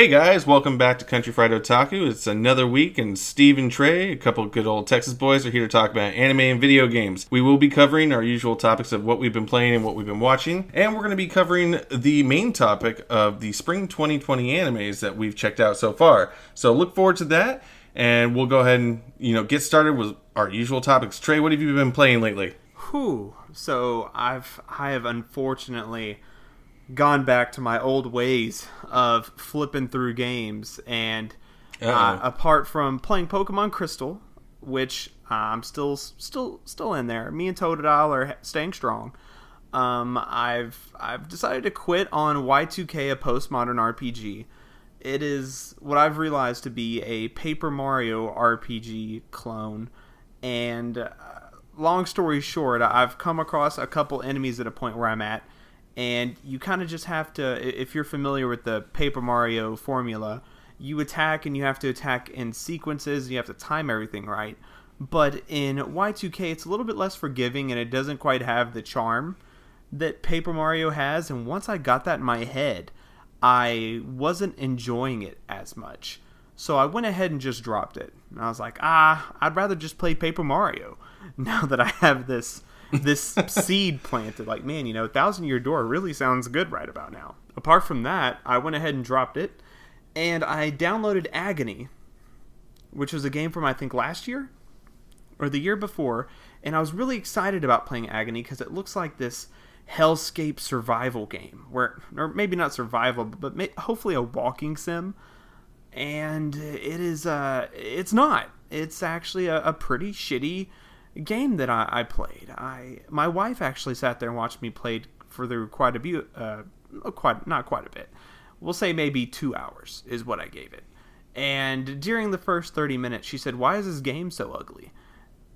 Hey guys, welcome back to Country Fried Otaku. It's another week, and Steve and Trey, a couple of good old Texas boys, are here to talk about anime and video games. We will be covering our usual topics of what we've been playing and what we've been watching, and we're going to be covering the main topic of the spring 2020 animes that we've checked out so far. So look forward to that, and we'll go ahead and you know get started with our usual topics. Trey, what have you been playing lately? Whew. So I've I have unfortunately gone back to my old ways of flipping through games and uh, apart from playing Pokemon Crystal, which uh, I'm still still still in there. Me and Totodile are staying strong. Um, I've I've decided to quit on Y2K, a postmodern RPG. It is what I've realized to be a Paper Mario RPG clone, and uh, long story short, I've come across a couple enemies at a point where I'm at and you kind of just have to if you're familiar with the paper mario formula you attack and you have to attack in sequences you have to time everything right. But in y2k it's a little bit less forgiving and it doesn't quite have the charm that paper mario has and once i got that in my head i wasn't enjoying it as much. So i went ahead and just dropped it. And i was like ah i'd rather just play paper mario now that i have this this seed planted. Like, man, you know, Thousand Year Door really sounds good right about now. Apart from that, I went ahead and dropped it, and I downloaded Agony, which was a game from I think last year or the year before, and I was really excited about playing Agony because it looks like this hellscape survival game where or maybe not survival but may, hopefully a walking sim and it is uh it's not it's actually a, a pretty shitty game that I, I, played. I my wife actually sat there and watched me play for the quite a bit, uh, quite not quite a bit. We'll say maybe two hours is what I gave it. And during the first thirty minutes, she said, "Why is this game so ugly?"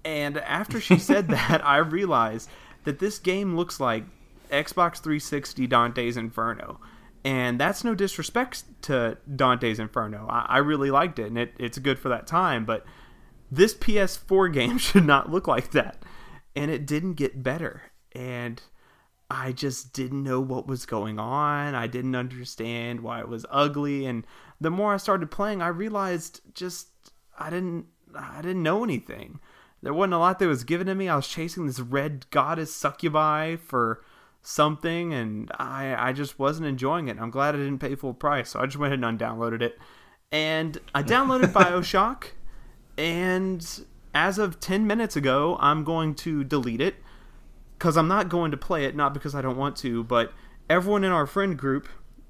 And after she said that, I realized that this game looks like Xbox 360 Dante's Inferno. And that's no disrespect to Dante's Inferno. I, I really liked it, and it, it's good for that time. But this PS4 game should not look like that. And it didn't get better. And I just didn't know what was going on. I didn't understand why it was ugly. And the more I started playing, I realized just I didn't I didn't know anything. There wasn't a lot that was given to me. I was chasing this red goddess succubi for something and I I just wasn't enjoying it. I'm glad I didn't pay full price. So I just went ahead and undownloaded it. And I downloaded BioShock and as of 10 minutes ago, I'm going to delete it because I'm not going to play it, not because I don't want to, but everyone in our friend group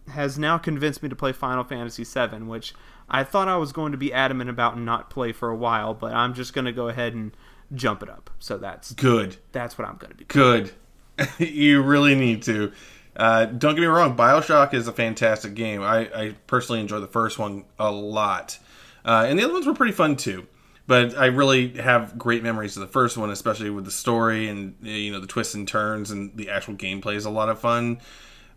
has now convinced me to play Final Fantasy VII, which I thought I was going to be adamant about and not play for a while, but I'm just going to go ahead and jump it up. So that's good. That's what I'm going to be. Good. you really need to. Uh, don't get me wrong, Bioshock is a fantastic game. I, I personally enjoy the first one a lot, uh, and the other ones were pretty fun too. But I really have great memories of the first one, especially with the story and you know the twists and turns and the actual gameplay is a lot of fun.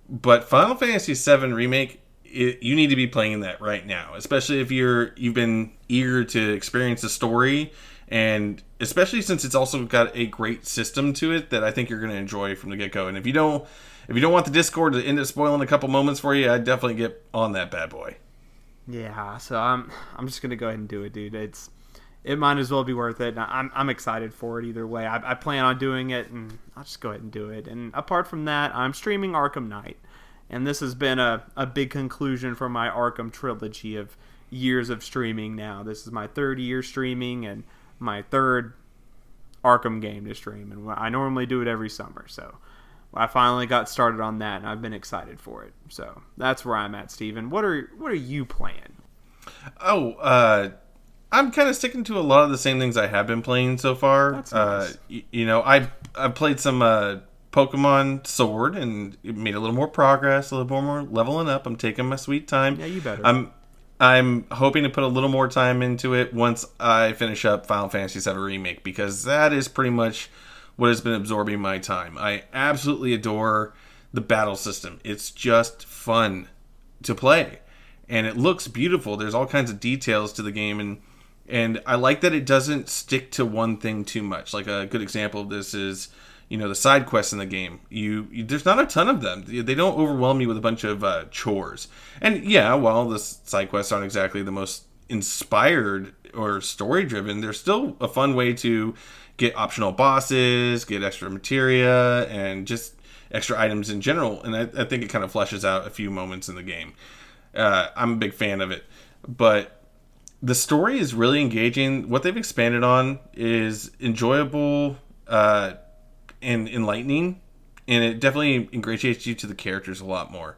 But Final Fantasy VII remake, it, you need to be playing that right now, especially if you're you've been eager to experience the story, and especially since it's also got a great system to it that I think you're going to enjoy from the get go. And if you don't, if you don't want the Discord to end up spoiling a couple moments for you, I'd definitely get on that bad boy. Yeah, so I'm I'm just gonna go ahead and do it, dude. It's it might as well be worth it. I'm, I'm excited for it either way. I, I, plan on doing it, and I'll just go ahead and do it. And apart from that, I'm streaming Arkham Knight, and this has been a, a big conclusion for my Arkham trilogy of years of streaming. Now this is my third year streaming, and my third Arkham game to stream, and I normally do it every summer. So I finally got started on that, and I've been excited for it. So that's where I'm at, Steven. What are what are you playing? Oh, uh I'm kind of sticking to a lot of the same things I have been playing so far. That's uh, nice. Uh, y- you know, I I played some uh, Pokemon Sword and made a little more progress, a little more leveling up. I'm taking my sweet time. Yeah, you better. I'm I'm hoping to put a little more time into it once I finish up Final Fantasy VII Remake because that is pretty much what has been absorbing my time. I absolutely adore the battle system. It's just fun to play and it looks beautiful. There's all kinds of details to the game and and I like that it doesn't stick to one thing too much. Like a good example of this is, you know the side quests in the game. You, you there's not a ton of them. They don't overwhelm you with a bunch of uh, chores. And yeah, while the side quests aren't exactly the most inspired or story driven, they're still a fun way to get optional bosses, get extra materia, and just extra items in general. And I, I think it kind of fleshes out a few moments in the game. Uh, I'm a big fan of it, but the story is really engaging. What they've expanded on is enjoyable uh, and enlightening, and it definitely ingratiates you to the characters a lot more.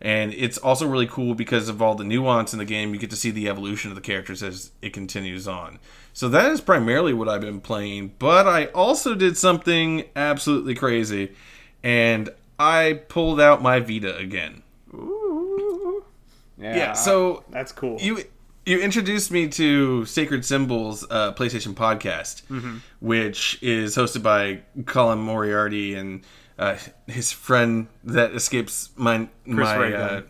And it's also really cool because of all the nuance in the game. You get to see the evolution of the characters as it continues on. So that is primarily what I've been playing. But I also did something absolutely crazy, and I pulled out my Vita again. Ooh. Yeah, yeah so that's cool. You you introduced me to Sacred Symbols uh, PlayStation podcast, mm-hmm. which is hosted by Colin Moriarty and uh, his friend that escapes my Chris my. Uh,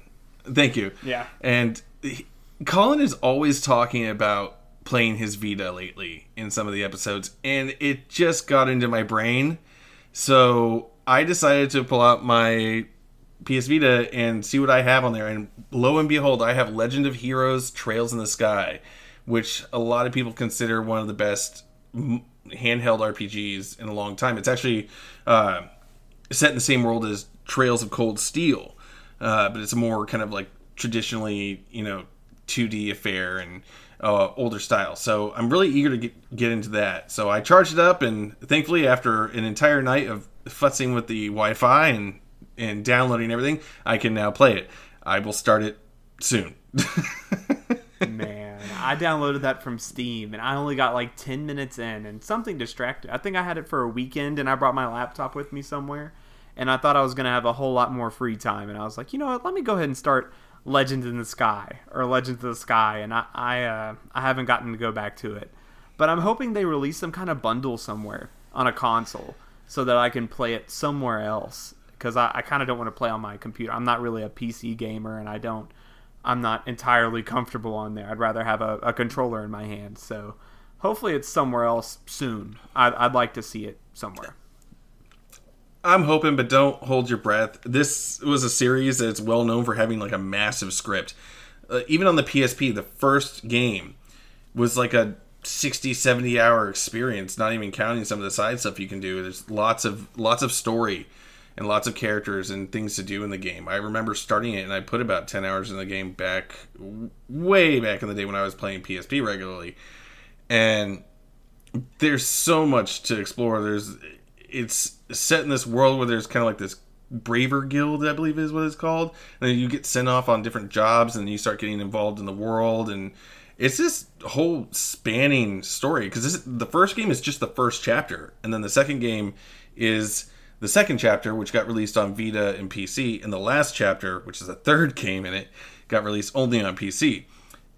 thank you. Yeah, and he, Colin is always talking about playing his Vita lately in some of the episodes, and it just got into my brain. So I decided to pull out my PS Vita and see what I have on there. And lo and behold, I have Legend of Heroes Trails in the Sky, which a lot of people consider one of the best handheld RPGs in a long time. It's actually uh, set in the same world as Trails of Cold Steel, uh, but it's a more kind of like traditionally, you know, 2D affair and uh, older style. So I'm really eager to get, get into that. So I charged it up, and thankfully, after an entire night of futzing with the Wi-Fi and and downloading everything, I can now play it. I will start it soon. Man, I downloaded that from Steam and I only got like 10 minutes in and something distracted. I think I had it for a weekend and I brought my laptop with me somewhere and I thought I was going to have a whole lot more free time and I was like, "You know what? Let me go ahead and start Legends in the Sky or Legends of the Sky and I I uh, I haven't gotten to go back to it. But I'm hoping they release some kind of bundle somewhere on a console so that I can play it somewhere else because I, I kind of don't want to play on my computer. I'm not really a PC gamer, and I don't. I'm not entirely comfortable on there. I'd rather have a, a controller in my hand. So hopefully it's somewhere else soon. I'd, I'd like to see it somewhere. I'm hoping, but don't hold your breath. This was a series that's well known for having like a massive script. Uh, even on the PSP, the first game was like a 60 70 hour experience not even counting some of the side stuff you can do there's lots of lots of story and lots of characters and things to do in the game. I remember starting it and I put about 10 hours in the game back way back in the day when I was playing PSP regularly. And there's so much to explore. There's it's set in this world where there's kind of like this bracer guild, I believe is what it's called. And you get sent off on different jobs and you start getting involved in the world and it's this whole spanning story because the first game is just the first chapter and then the second game is the second chapter, which got released on Vita and PC, and the last chapter, which is a third game in it, got released only on PC.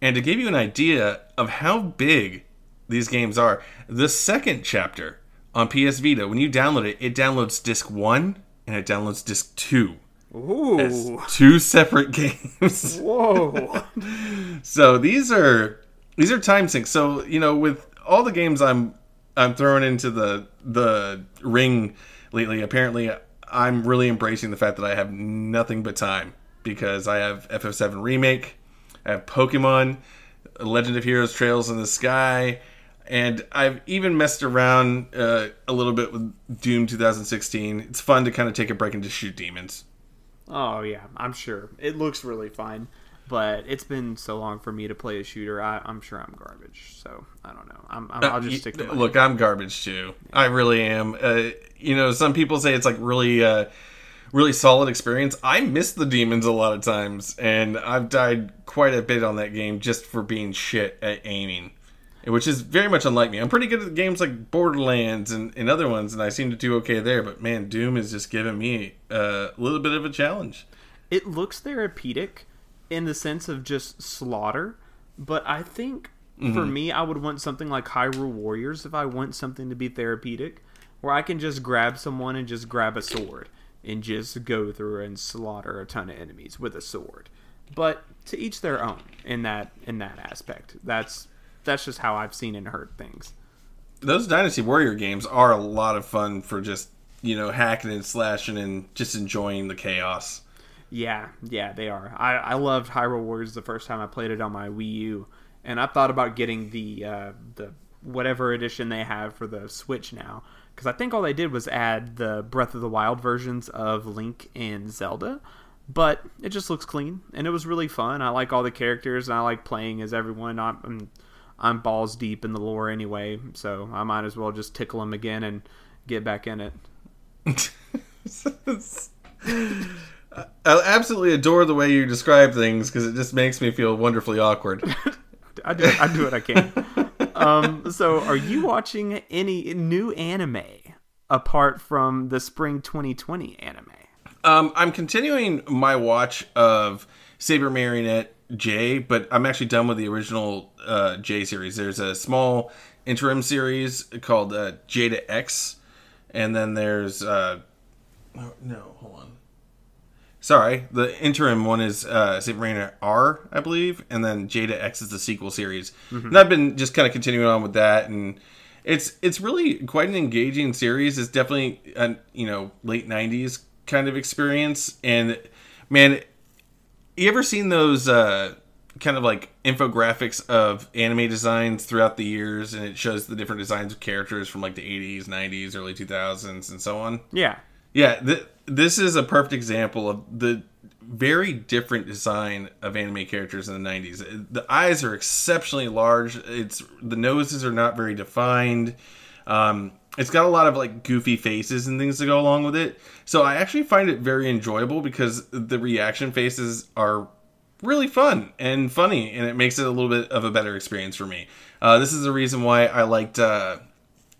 And to give you an idea of how big these games are, the second chapter on PS Vita, when you download it, it downloads disc one and it downloads disc two. Ooh. As two separate games. Whoa. so these are these are time sinks. So, you know, with all the games I'm I'm throwing into the the ring lately. Apparently, I'm really embracing the fact that I have nothing but time because I have FF7 Remake, I have Pokemon, Legend of Heroes Trails in the Sky, and I've even messed around uh, a little bit with Doom 2016. It's fun to kind of take a break and just shoot demons. Oh, yeah, I'm sure. It looks really fun but it's been so long for me to play a shooter. I, am sure I'm garbage, so I don't know. I'm, i will just stick to. Look, I'm garbage too. I really am. Uh, you know, some people say it's like really, uh, really solid experience. I miss the demons a lot of times, and I've died quite a bit on that game just for being shit at aiming, which is very much unlike me. I'm pretty good at games like Borderlands and, and other ones, and I seem to do okay there. But man, Doom is just giving me uh, a little bit of a challenge. It looks therapeutic in the sense of just slaughter, but I think mm-hmm. for me, I would want something like Hyrule Warriors if I want something to be therapeutic, where I can just grab someone and just grab a sword and just go through and slaughter a ton of enemies with a sword. But to each their own in that in that aspect. That's that's just how I've seen and heard things. Those Dynasty Warrior games are a lot of fun for just you know, hacking and slashing and just enjoying the chaos. Yeah, yeah, they are. I, I loved Hyrule Warriors the first time I played it on my Wii U, and I thought about getting the uh, the whatever edition they have for the Switch now, because I think all they did was add the Breath of the Wild versions of Link and Zelda, but it just looks clean and it was really fun. I like all the characters and I like playing as everyone. I'm I'm balls deep in the lore anyway, so I might as well just tickle them again and get back in it. I absolutely adore the way you describe things because it just makes me feel wonderfully awkward. I do I do what I can. um, so, are you watching any new anime apart from the spring 2020 anime? Um, I'm continuing my watch of Saber Marionette J, but I'm actually done with the original uh, J series. There's a small interim series called uh, J to X, and then there's uh, no, hold on. Sorry, the interim one is uh, Saber Marionette R, I believe, and then J to X is the sequel series. Mm-hmm. And I've been just kind of continuing on with that, and it's it's really quite an engaging series. It's definitely a you know late '90s kind of experience, and man, you ever seen those uh, kind of like infographics of anime designs throughout the years, and it shows the different designs of characters from like the '80s, '90s, early 2000s, and so on? Yeah, yeah. Th- this is a perfect example of the very different design of anime characters in the 90s. The eyes are exceptionally large. It's the noses are not very defined. Um, it's got a lot of like goofy faces and things to go along with it. So I actually find it very enjoyable because the reaction faces are really fun and funny, and it makes it a little bit of a better experience for me. Uh, this is the reason why I liked uh,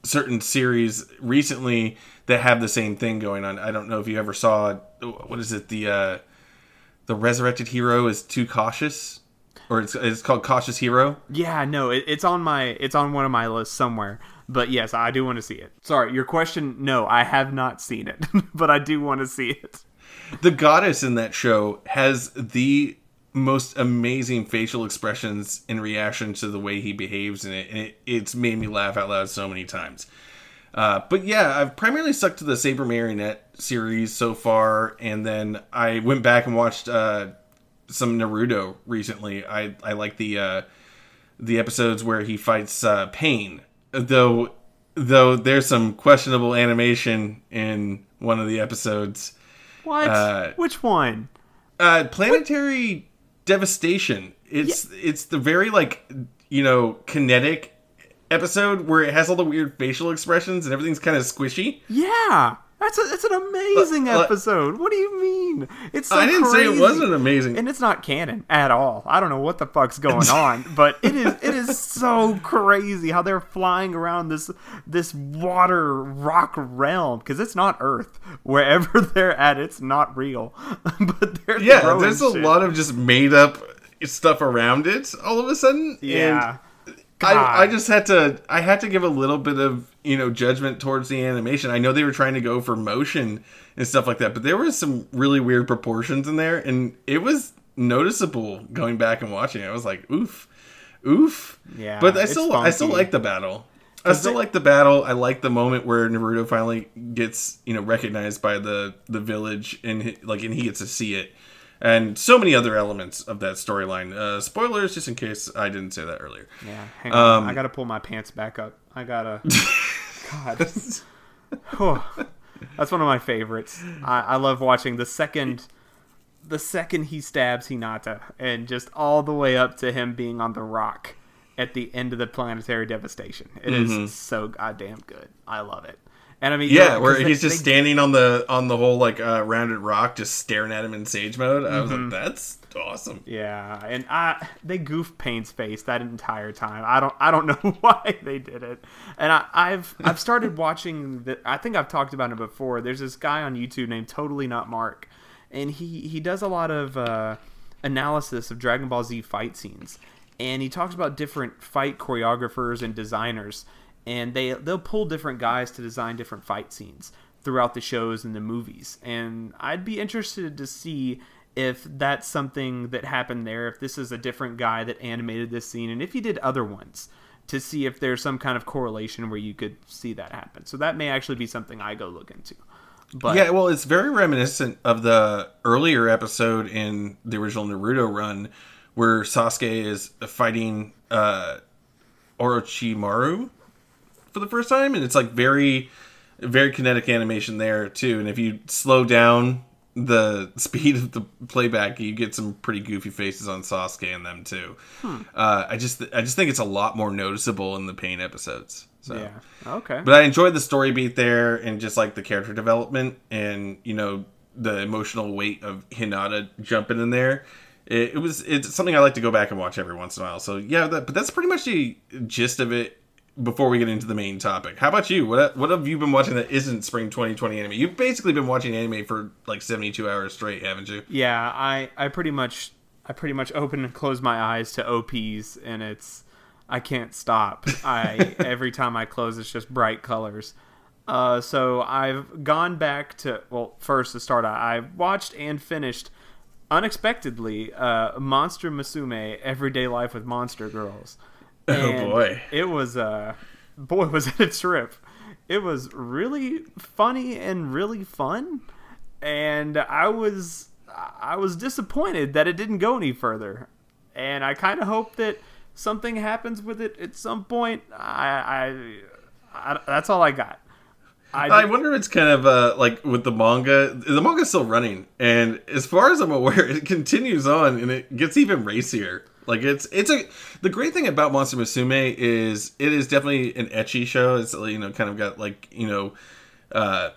certain series recently that have the same thing going on. I don't know if you ever saw what is it the uh, the resurrected hero is too cautious or it's, it's called cautious hero yeah no it, it's on my it's on one of my lists somewhere but yes, I do want to see it. Sorry, your question? No, I have not seen it, but I do want to see it. The goddess in that show has the most amazing facial expressions in reaction to the way he behaves in it, and it, it's made me laugh out loud so many times. Uh, but yeah, I've primarily stuck to the Saber Marionette series so far, and then I went back and watched uh, some Naruto recently. I I like the uh, the episodes where he fights uh, Pain, though though there's some questionable animation in one of the episodes. What? Uh, Which one? Uh, planetary what? devastation. It's yeah. it's the very like you know kinetic episode where it has all the weird facial expressions and everything's kind of squishy. Yeah. That's a, it's an amazing uh, episode. What do you mean? It's so I didn't crazy. say it wasn't amazing, and it's not canon at all. I don't know what the fuck's going on, but it is it is so crazy how they're flying around this this water rock realm because it's not Earth. Wherever they're at, it's not real. but they're yeah, there's a lot of just made up stuff around it all of a sudden. Yeah. I, I just had to I had to give a little bit of you know judgment towards the animation. I know they were trying to go for motion and stuff like that, but there was some really weird proportions in there, and it was noticeable going back and watching. it. I was like, oof, oof. Yeah, but I still funky. I still like the battle. I still like the battle. I like the moment where Naruto finally gets you know recognized by the the village and like and he gets to see it and so many other elements of that storyline. Uh, spoilers, just in case I didn't say that earlier. Yeah, hang on. Um, I gotta pull my pants back up. I gotta. God, that's one of my favorites. I, I love watching the second, the second he stabs Hinata, and just all the way up to him being on the rock at the end of the planetary devastation. It mm-hmm. is so goddamn good. I love it. And I mean, yeah, where he's they, just they, standing on the on the whole like uh, rounded rock, just staring at him in sage mode. I was mm-hmm. like, that's awesome. Yeah, and I they goof Pain's face that entire time. I don't I don't know why they did it. And I, I've I've started watching. The, I think I've talked about it before. There's this guy on YouTube named Totally Not Mark, and he he does a lot of uh, analysis of Dragon Ball Z fight scenes, and he talks about different fight choreographers and designers and they they'll pull different guys to design different fight scenes throughout the shows and the movies. And I'd be interested to see if that's something that happened there, if this is a different guy that animated this scene, and if he did other ones. to see if there's some kind of correlation where you could see that happen. So that may actually be something I go look into. But yeah, well, it's very reminiscent of the earlier episode in the original Naruto run where Sasuke is fighting uh, Orochimaru for the first time, and it's like very, very kinetic animation there too. And if you slow down the speed of the playback, you get some pretty goofy faces on Sasuke and them too. Hmm. Uh, I just, I just think it's a lot more noticeable in the Pain episodes. So. Yeah. Okay. But I enjoyed the story beat there and just like the character development and you know the emotional weight of Hinata jumping in there. It, it, was it's something I like to go back and watch every once in a while. So yeah, that, but that's pretty much the gist of it. Before we get into the main topic, how about you? What what have you been watching that isn't spring 2020 anime? You've basically been watching anime for like 72 hours straight, haven't you? Yeah, I I pretty much I pretty much open and close my eyes to OPs, and it's I can't stop. I every time I close, it's just bright colors. Uh, so I've gone back to well, first to start, I watched and finished unexpectedly uh, Monster Musume Everyday Life with Monster Girls. Oh, and oh boy, it was uh, boy was it a trip. It was really funny and really fun, and I was I was disappointed that it didn't go any further, and I kind of hope that something happens with it at some point. I, I, I that's all I got. I, I, wonder if it's kind of uh, like with the manga. The manga's still running, and as far as I'm aware, it continues on, and it gets even racier. Like it's it's a the great thing about Monster Musume is it is definitely an ecchi show. It's you know kind of got like you know uh,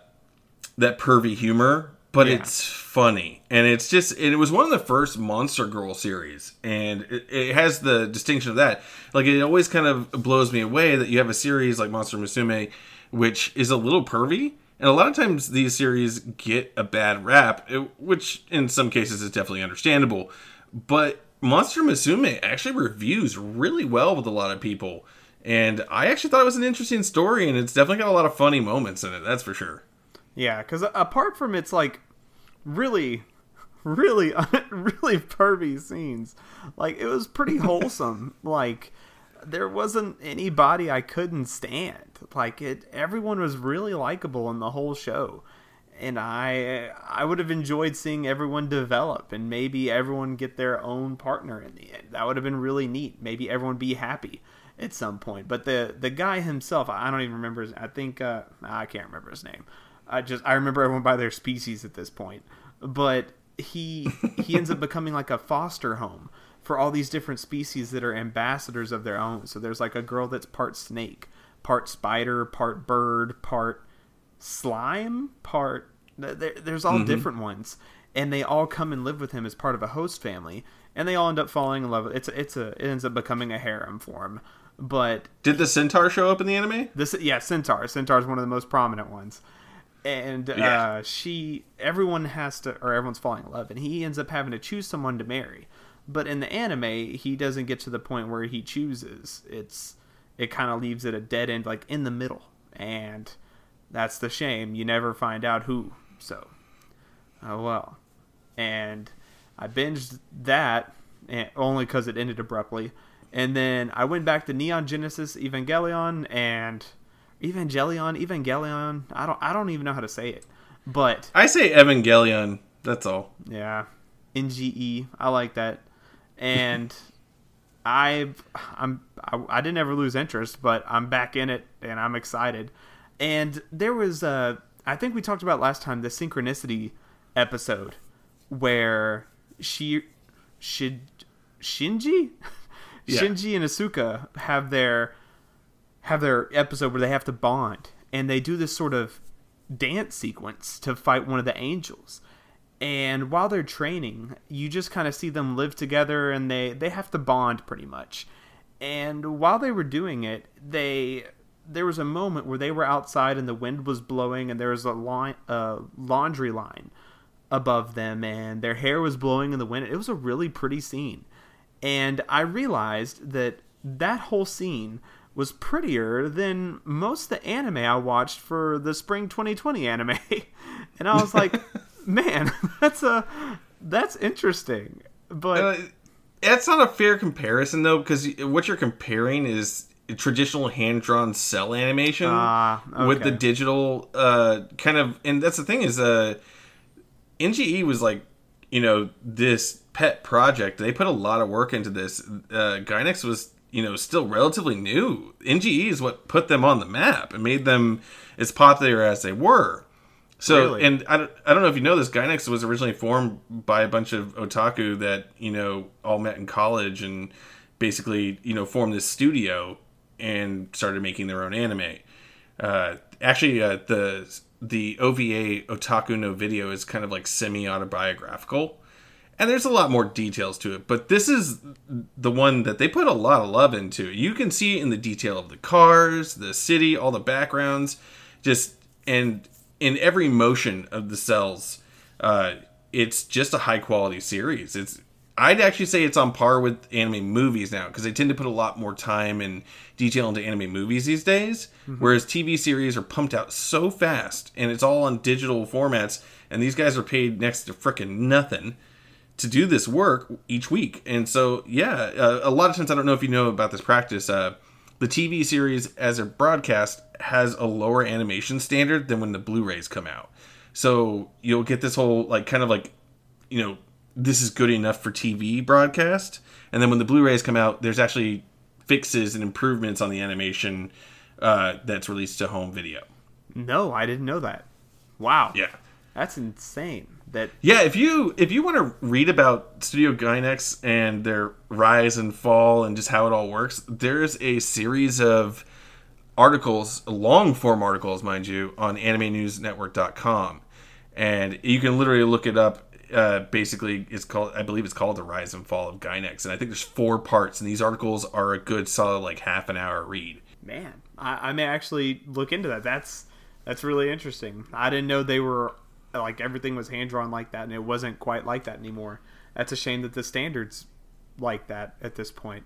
that pervy humor, but yeah. it's funny and it's just and it was one of the first monster girl series and it, it, has the distinction of that like it always kind of blows me away that you have a series like monster musume which is a little pervy and a lot of times these series get a bad rap which in some cases is definitely understandable but monster musume actually reviews really well with a lot of people and i actually thought it was an interesting story and it's definitely got a lot of funny moments in it that's for sure yeah, because apart from its like really, really, really pervy scenes, like it was pretty wholesome. like there wasn't anybody I couldn't stand. Like it, everyone was really likable in the whole show, and I I would have enjoyed seeing everyone develop and maybe everyone get their own partner in the end. That would have been really neat. Maybe everyone be happy at some point. But the the guy himself, I don't even remember. His, I think uh, I can't remember his name. I just I remember everyone by their species at this point, but he he ends up becoming like a foster home for all these different species that are ambassadors of their own. So there's like a girl that's part snake, part spider, part bird, part slime, part there, there's all mm-hmm. different ones, and they all come and live with him as part of a host family, and they all end up falling in love. It's it's a it ends up becoming a harem for him. But did the centaur show up in the anime? This yeah, centaur. Centaur is one of the most prominent ones and yeah. uh, she everyone has to or everyone's falling in love and he ends up having to choose someone to marry but in the anime he doesn't get to the point where he chooses it's it kind of leaves it a dead end like in the middle and that's the shame you never find out who so oh well and i binged that eh, only because it ended abruptly and then i went back to neon genesis evangelion and Evangelion, Evangelion. I don't I don't even know how to say it. But I say Evangelion. That's all. Yeah. NGE. I like that. And I I'm I, I, didn't ever lose interest, but I'm back in it and I'm excited. And there was uh I think we talked about last time the synchronicity episode where she should Shinji yeah. Shinji and Asuka have their have their episode where they have to bond and they do this sort of dance sequence to fight one of the angels. And while they're training, you just kind of see them live together and they they have to bond pretty much. And while they were doing it, they there was a moment where they were outside and the wind was blowing and there was a line a laundry line above them and their hair was blowing in the wind. It was a really pretty scene. And I realized that that whole scene was prettier than most of the anime I watched for the spring 2020 anime. and I was like, man, that's a that's interesting. But uh, that's not a fair comparison though because what you're comparing is traditional hand drawn cell animation uh, okay. with the digital uh, kind of. And that's the thing is, uh, NGE was like, you know, this pet project. They put a lot of work into this. Uh, Gainax was, you know, still relatively new. NGE is what put them on the map and made them as popular as they were. So, really? and I don't, I don't know if you know this, Gainax was originally formed by a bunch of otaku that, you know, all met in college and basically, you know, formed this studio and started making their own anime. Uh, actually, uh, the the OVA Otaku no Video is kind of like semi autobiographical, and there's a lot more details to it. But this is the one that they put a lot of love into. You can see in the detail of the cars, the city, all the backgrounds, just and in every motion of the cells. Uh, it's just a high quality series. It's I'd actually say it's on par with anime movies now because they tend to put a lot more time and detail into anime movies these days, mm-hmm. whereas TV series are pumped out so fast and it's all on digital formats, and these guys are paid next to fricking nothing to do this work each week. And so, yeah, uh, a lot of times I don't know if you know about this practice. Uh, the TV series as a broadcast has a lower animation standard than when the Blu-rays come out. So you'll get this whole like kind of like you know this is good enough for TV broadcast. And then when the Blu-rays come out, there's actually fixes and improvements on the animation uh, that's released to home video. No, I didn't know that. Wow. Yeah. That's insane. That Yeah, if you if you want to read about Studio Gainax and their rise and fall and just how it all works, there's a series of articles, long form articles, mind you, on animenewsnetwork.com. And you can literally look it up uh, basically it's called I believe it's called the Rise and Fall of Gainax and I think there's four parts, and these articles are a good solid like half an hour read. Man, I, I may actually look into that. That's that's really interesting. I didn't know they were like everything was hand drawn like that, and it wasn't quite like that anymore. That's a shame that the standards like that at this point.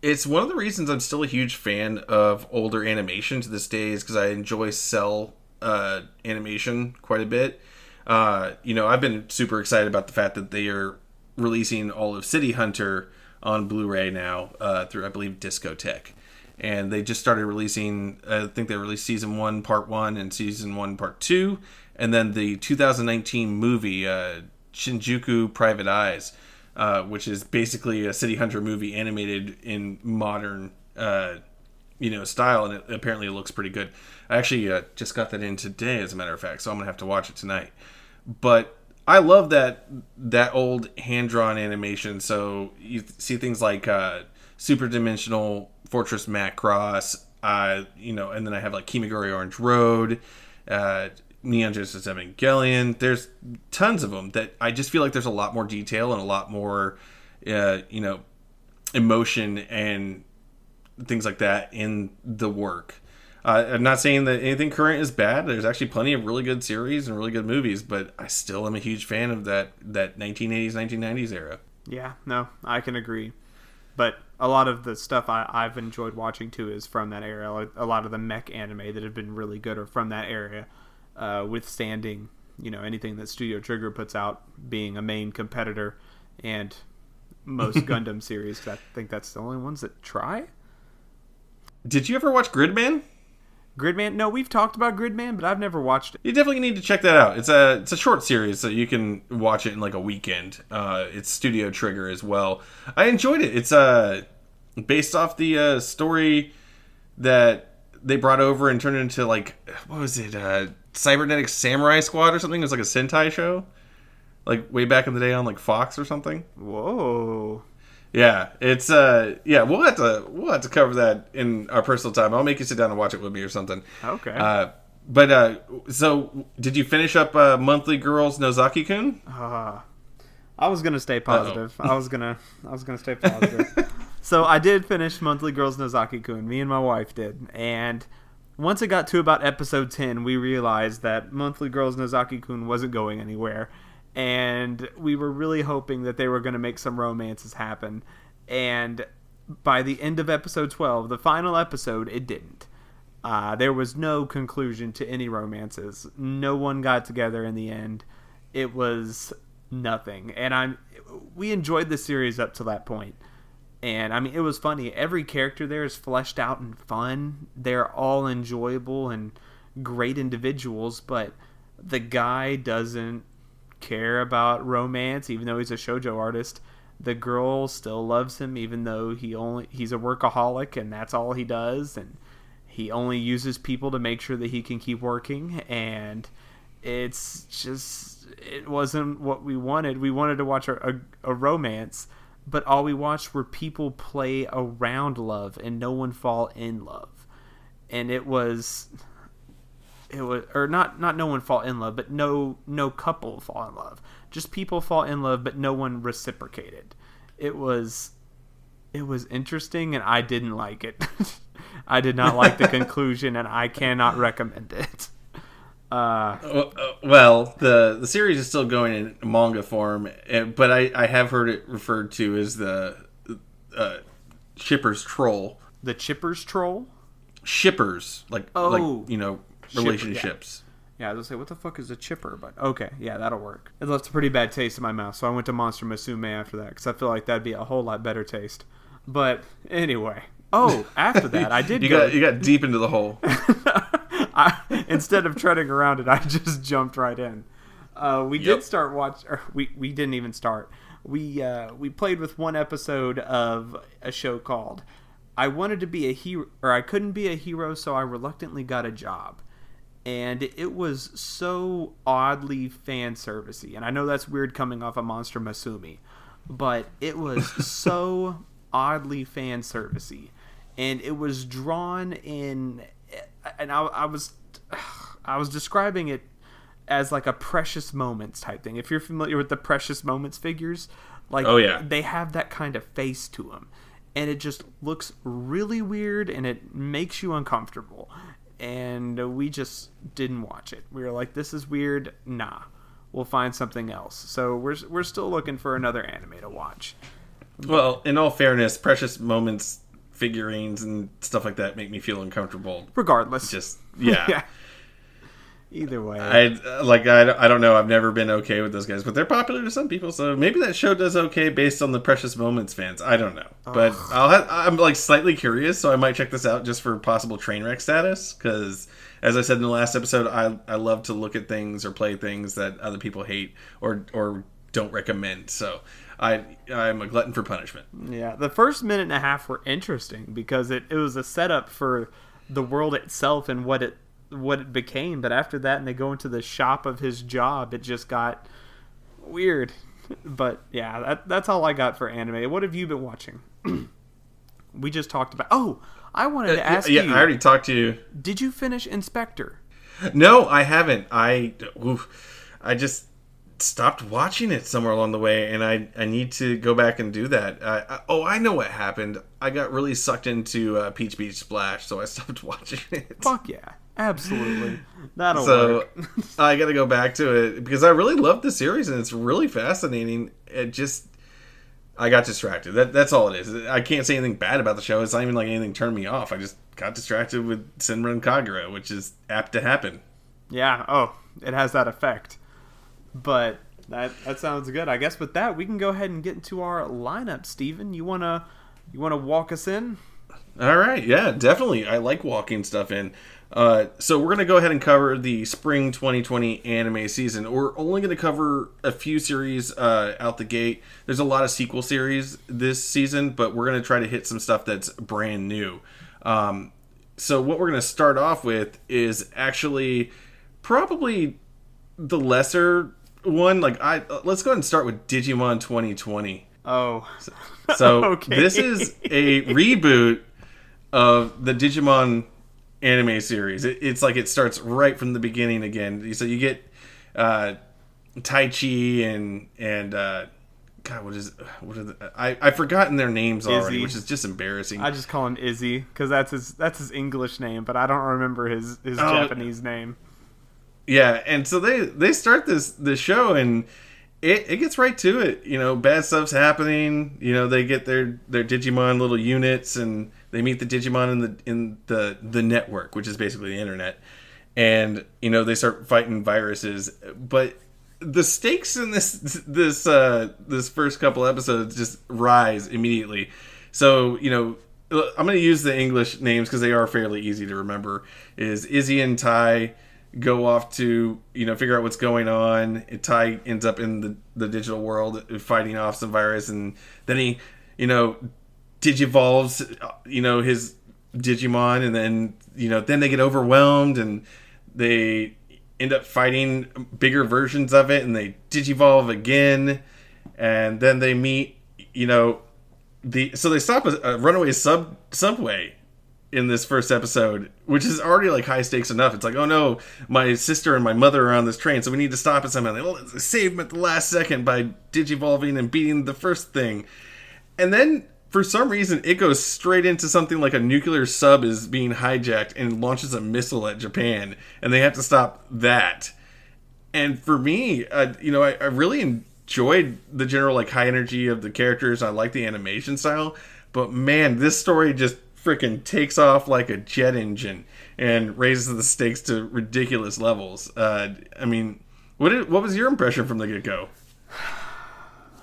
It's one of the reasons I'm still a huge fan of older animation to this day is because I enjoy cell uh, animation quite a bit uh, you know, I've been super excited about the fact that they are releasing all of City Hunter on Blu-ray now uh, through, I believe, Discotek. And they just started releasing. I think they released season one, part one, and season one, part two, and then the 2019 movie uh, Shinjuku Private Eyes, uh, which is basically a City Hunter movie animated in modern, uh, you know, style, and it, apparently it looks pretty good. I actually uh, just got that in today, as a matter of fact, so I'm gonna have to watch it tonight but I love that that old hand drawn animation. So you see things like uh, Super Dimensional Fortress Macross, uh, you know, and then I have like Kimagure Orange Road, uh, Neon Genesis Evangelion. There's tons of them that I just feel like there's a lot more detail and a lot more, uh, you know, emotion and things like that in the work. Uh, I'm not saying that anything current is bad. There's actually plenty of really good series and really good movies, but I still am a huge fan of that that 1980s 1990s era. Yeah, no, I can agree. But a lot of the stuff I, I've enjoyed watching too is from that era. Like a lot of the mech anime that have been really good are from that era, uh, withstanding you know anything that Studio Trigger puts out being a main competitor, and most Gundam series. I think that's the only ones that try. Did you ever watch Gridman? Gridman? No, we've talked about Gridman, but I've never watched it. You definitely need to check that out. It's a it's a short series, so you can watch it in like a weekend. Uh, it's Studio Trigger as well. I enjoyed it. It's uh based off the uh, story that they brought over and turned into like what was it? Uh, Cybernetic Samurai Squad or something. It was like a Sentai show, like way back in the day on like Fox or something. Whoa. Yeah, it's uh yeah, we'll have to we'll have to cover that in our personal time. I'll make you sit down and watch it with me or something. Okay. Uh but uh so did you finish up uh Monthly Girls Nozaki Kun? Uh, I was gonna stay positive. I was gonna I was gonna stay positive. so I did finish Monthly Girls Nozaki Kun. Me and my wife did. And once it got to about episode 10, we realized that Monthly Girls Nozaki Kun wasn't going anywhere and we were really hoping that they were going to make some romances happen. And by the end of episode 12, the final episode, it didn't. Uh, there was no conclusion to any romances. No one got together in the end. It was nothing. And I'm we enjoyed the series up to that point. And I mean, it was funny. Every character there is fleshed out and fun. They're all enjoyable and great individuals, but the guy doesn't care about romance, even though he's a shojo artist. The girl still loves him, even though he only he's a workaholic and that's all he does, and he only uses people to make sure that he can keep working. And it's just it wasn't what we wanted. We wanted to watch a, a, a romance, but all we watched were people play around love and no one fall in love, and it was it was or not not no one fall in love but no no couple fall in love. Just people fall in love but no one reciprocated. It was it was interesting and i didn't like it. I did not like the conclusion and i cannot recommend it. Uh, well the the series is still going in manga form eh, but i i have heard it referred to as the uh, shippers troll. The chippers troll? Shippers like oh. like you know relationships. Yeah. yeah, I was gonna say, what the fuck is a chipper? But okay, yeah, that'll work. It left a pretty bad taste in my mouth, so I went to Monster Musume after that because I feel like that'd be a whole lot better taste. But anyway, oh, after that, I did. you go... got you got deep into the hole. I, instead of treading around it, I just jumped right in. Uh, we yep. did start watch. Or we we didn't even start. We uh, we played with one episode of a show called "I Wanted to Be a Hero" or "I Couldn't Be a Hero, so I Reluctantly Got a Job." And it was so oddly fan servicey. And I know that's weird coming off a of Monster Musume, but it was so oddly fan servicey, and it was drawn in. And I, I was, I was describing it as like a precious moments type thing. If you're familiar with the precious moments figures, like oh yeah, they have that kind of face to them, and it just looks really weird and it makes you uncomfortable and we just didn't watch it. We were like, this is weird. Nah, we'll find something else. So we're we're still looking for another anime to watch. Well, in all fairness, Precious Moments figurines and stuff like that make me feel uncomfortable. Regardless, just yeah. yeah. Either way, I like I, I don't know. I've never been okay with those guys, but they're popular to some people. So maybe that show does okay based on the Precious Moments fans. I don't know, but I'll have, I'm like slightly curious, so I might check this out just for possible train wreck status. Because as I said in the last episode, I I love to look at things or play things that other people hate or or don't recommend. So I I'm a glutton for punishment. Yeah, the first minute and a half were interesting because it, it was a setup for the world itself and what it what it became. But after that, and they go into the shop of his job, it just got weird. But yeah, that, that's all I got for anime. What have you been watching? we just talked about. Oh, I wanted to uh, ask yeah, you. Yeah, I already talked to you. Did you finish Inspector? No, I haven't. I, oof, I just stopped watching it somewhere along the way, and I I need to go back and do that. Uh, I, oh, I know what happened. I got really sucked into uh, Peach Beach Splash, so I stopped watching it. Fuck yeah. Absolutely. That'll so, work. I got to go back to it because I really love the series and it's really fascinating. It just I got distracted. That that's all it is. I can't say anything bad about the show. It's not even like anything turned me off. I just got distracted with Senran Kagura, which is apt to happen. Yeah. Oh, it has that effect. But that that sounds good. I guess with that, we can go ahead and get into our lineup. Steven, you wanna you wanna walk us in? All right. Yeah, definitely. I like walking stuff in. Uh, so we're to go ahead and cover the spring 2020 anime season. We're only to cover a few series uh, out the gate. There's a lot of sequel series this season, but we're to try to hit some stuff that's brand new. Um, so what we're to start off with is actually probably the lesser one. Like I let's go ahead and start with Digimon 2020. Oh, so, so okay. this is a reboot of the Digimon anime series. It, it's like it starts right from the beginning again. So you get uh, Taichi and and uh, God, what is what are the, I I've forgotten their names Izzy. already, which is just embarrassing. I just call him Izzy because that's his that's his English name, but I don't remember his his oh, Japanese name. Yeah, and so they they start this this show and. It, it gets right to it, you know. Bad stuff's happening. You know, they get their their Digimon little units, and they meet the Digimon in the in the the network, which is basically the internet, and you know they start fighting viruses. But the stakes in this this uh, this first couple episodes just rise immediately. So you know, I'm going to use the English names because they are fairly easy to remember. Is Izzy and Tai go off to you know figure out what's going on. Tai ends up in the the digital world uh, fighting off some virus, and then he you know digivolves uh, you know his Digimon, and then you know then they get overwhelmed and they end up fighting bigger versions of it, and they digivolve again, and then they meet you know the so they stop a, a runaway sub subway in this first episode, which is already like high stakes enough. It's like, oh no, my sister and my mother are on this train, so we need to stop it somehow. They well, save them at the last second by digivolving and beating the first thing, and then for some reason it goes straight into something like a nuclear sub is being hijacked and launches a missile at Japan, and they have to stop that. And for me, uh, you know, I, I really enjoyed the general like high energy of the characters. I like the animation style, but man, this story just freaking takes off like a jet engine and raises the stakes to ridiculous levels. Uh, I mean, what did, what was your impression from the get go?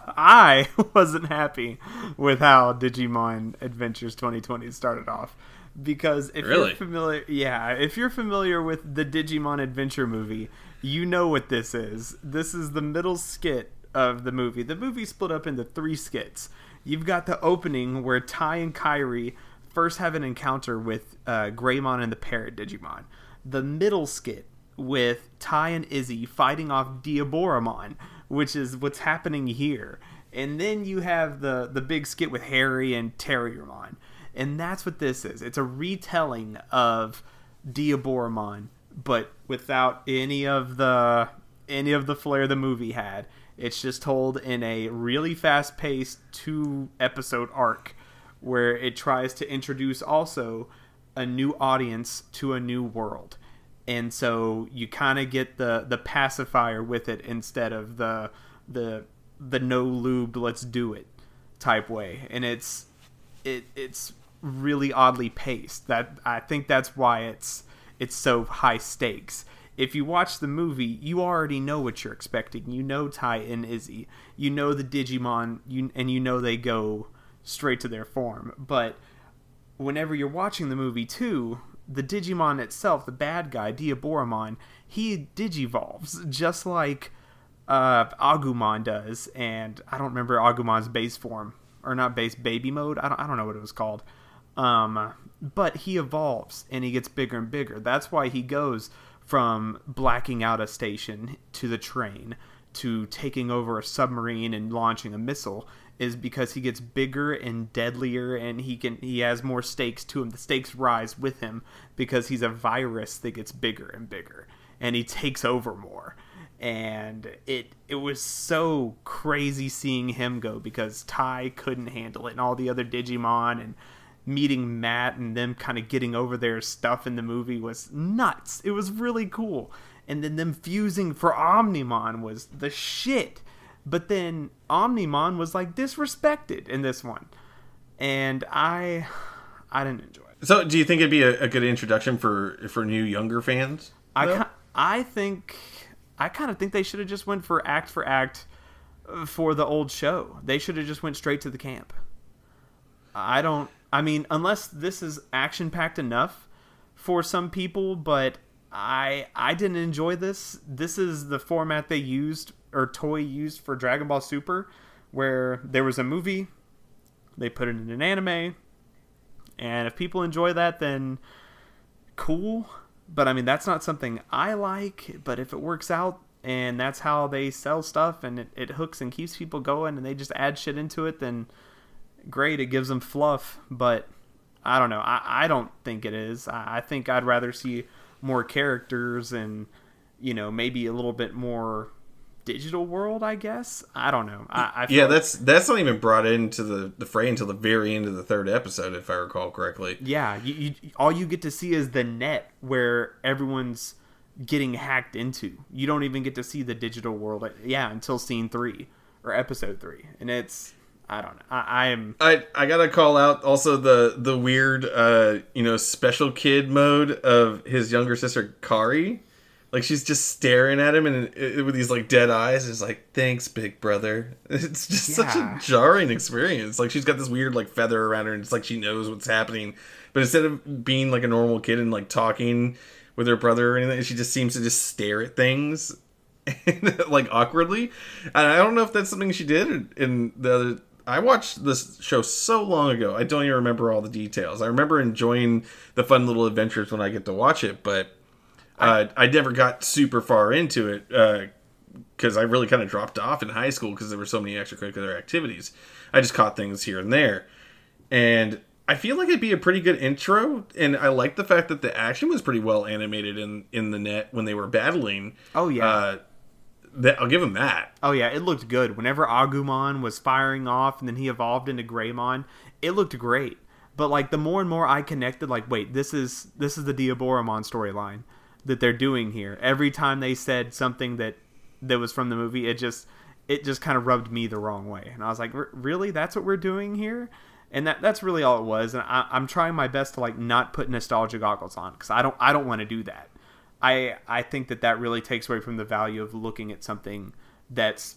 I wasn't happy with how Digimon Adventures 2020 started off because if really? you're familiar, yeah, if you're familiar with the Digimon Adventure movie, you know what this is. This is the middle skit of the movie. The movie split up into three skits. You've got the opening where Tai and Kairi first have an encounter with uh, Greymon and the Parrot Digimon. The middle skit with Tai and Izzy fighting off Diaboromon, which is what's happening here. And then you have the the big skit with Harry and Terriermon. And that's what this is. It's a retelling of Diaboromon, but without any of the any of the flair the movie had. It's just told in a really fast paced two episode arc where it tries to introduce also a new audience to a new world. And so you kind of get the the pacifier with it instead of the the the no lube let's do it type way. And it's it it's really oddly paced. That I think that's why it's it's so high stakes. If you watch the movie, you already know what you're expecting. You know Tai and Izzy. You know the Digimon. You and you know they go straight to their form. But whenever you're watching the movie too, the Digimon itself, the bad guy, Diaboromon, he digivolves just like uh, Agumon does, and I don't remember Agumon's base form or not base baby mode. I don't I don't know what it was called. Um, but he evolves and he gets bigger and bigger. That's why he goes from blacking out a station to the train to taking over a submarine and launching a missile is because he gets bigger and deadlier and he can he has more stakes to him the stakes rise with him because he's a virus that gets bigger and bigger and he takes over more and it it was so crazy seeing him go because Tai couldn't handle it and all the other Digimon and meeting Matt and them kind of getting over their stuff in the movie was nuts. It was really cool. And then them fusing for Omnimon was the shit but then Omnimon was like disrespected in this one, and I I didn't enjoy it. So, do you think it'd be a, a good introduction for for new younger fans? I I think I kind of think they should have just went for act for act uh, for the old show. They should have just went straight to the camp. I don't. I mean, unless this is action packed enough for some people, but I I didn't enjoy this. This is the format they used or Toei used for Dragon Ball Super, where there was a movie, they put it in an anime, and if people enjoy that, then cool. But I mean, that's not something I like. But if it works out and that's how they sell stuff and it, it hooks and keeps people going and they just add shit into it, then great. It gives them fluff. But I don't know. I, I don't think it is. I, I think I'd rather see more characters and, you know, maybe a little bit more digital world, I guess. I don't know. I, I yeah, that's that's not even brought into the the fray until the very end of the third episode, if I recall correctly. Yeah, you, you, all you get to see is the net where everyone's getting hacked into. You don't even get to see the digital world. Yeah, until scene three or episode three, and it's. I don't know. I, I am. I I gotta call out also the the weird uh you know special kid mode of his younger sister Kari like she's just staring at him and it, with these like dead eyes. It's like, thanks, big brother. It's just yeah. such a jarring experience. Like she's got this weird like feather around her, and it's like she knows what's happening. But instead of being like a normal kid and like talking with her brother or anything, she just seems to just stare at things like awkwardly. And I don't know if that's something she did in the other I watched this show so long ago. I don't even remember all the details. I remember enjoying the fun little adventures when I get to watch it, but uh, I never got super far into it because uh, I really kind of dropped off in high school because there were so many extracurricular activities. I just caught things here and there, and I feel like it'd be a pretty good intro. And I like the fact that the action was pretty well animated in in the net when they were battling. Oh yeah. Uh, that, I'll give him that. Oh yeah, it looked good. Whenever Agumon was firing off, and then he evolved into Greymon, it looked great. But like the more and more I connected, like wait, this is this is the Diaboromon storyline that they're doing here. Every time they said something that that was from the movie, it just it just kind of rubbed me the wrong way, and I was like, really, that's what we're doing here. And that, that's really all it was, and I, I'm trying my best to like not put nostalgia goggles on because I don't I don't want to do that I I think that that really takes away from the value of looking at something that's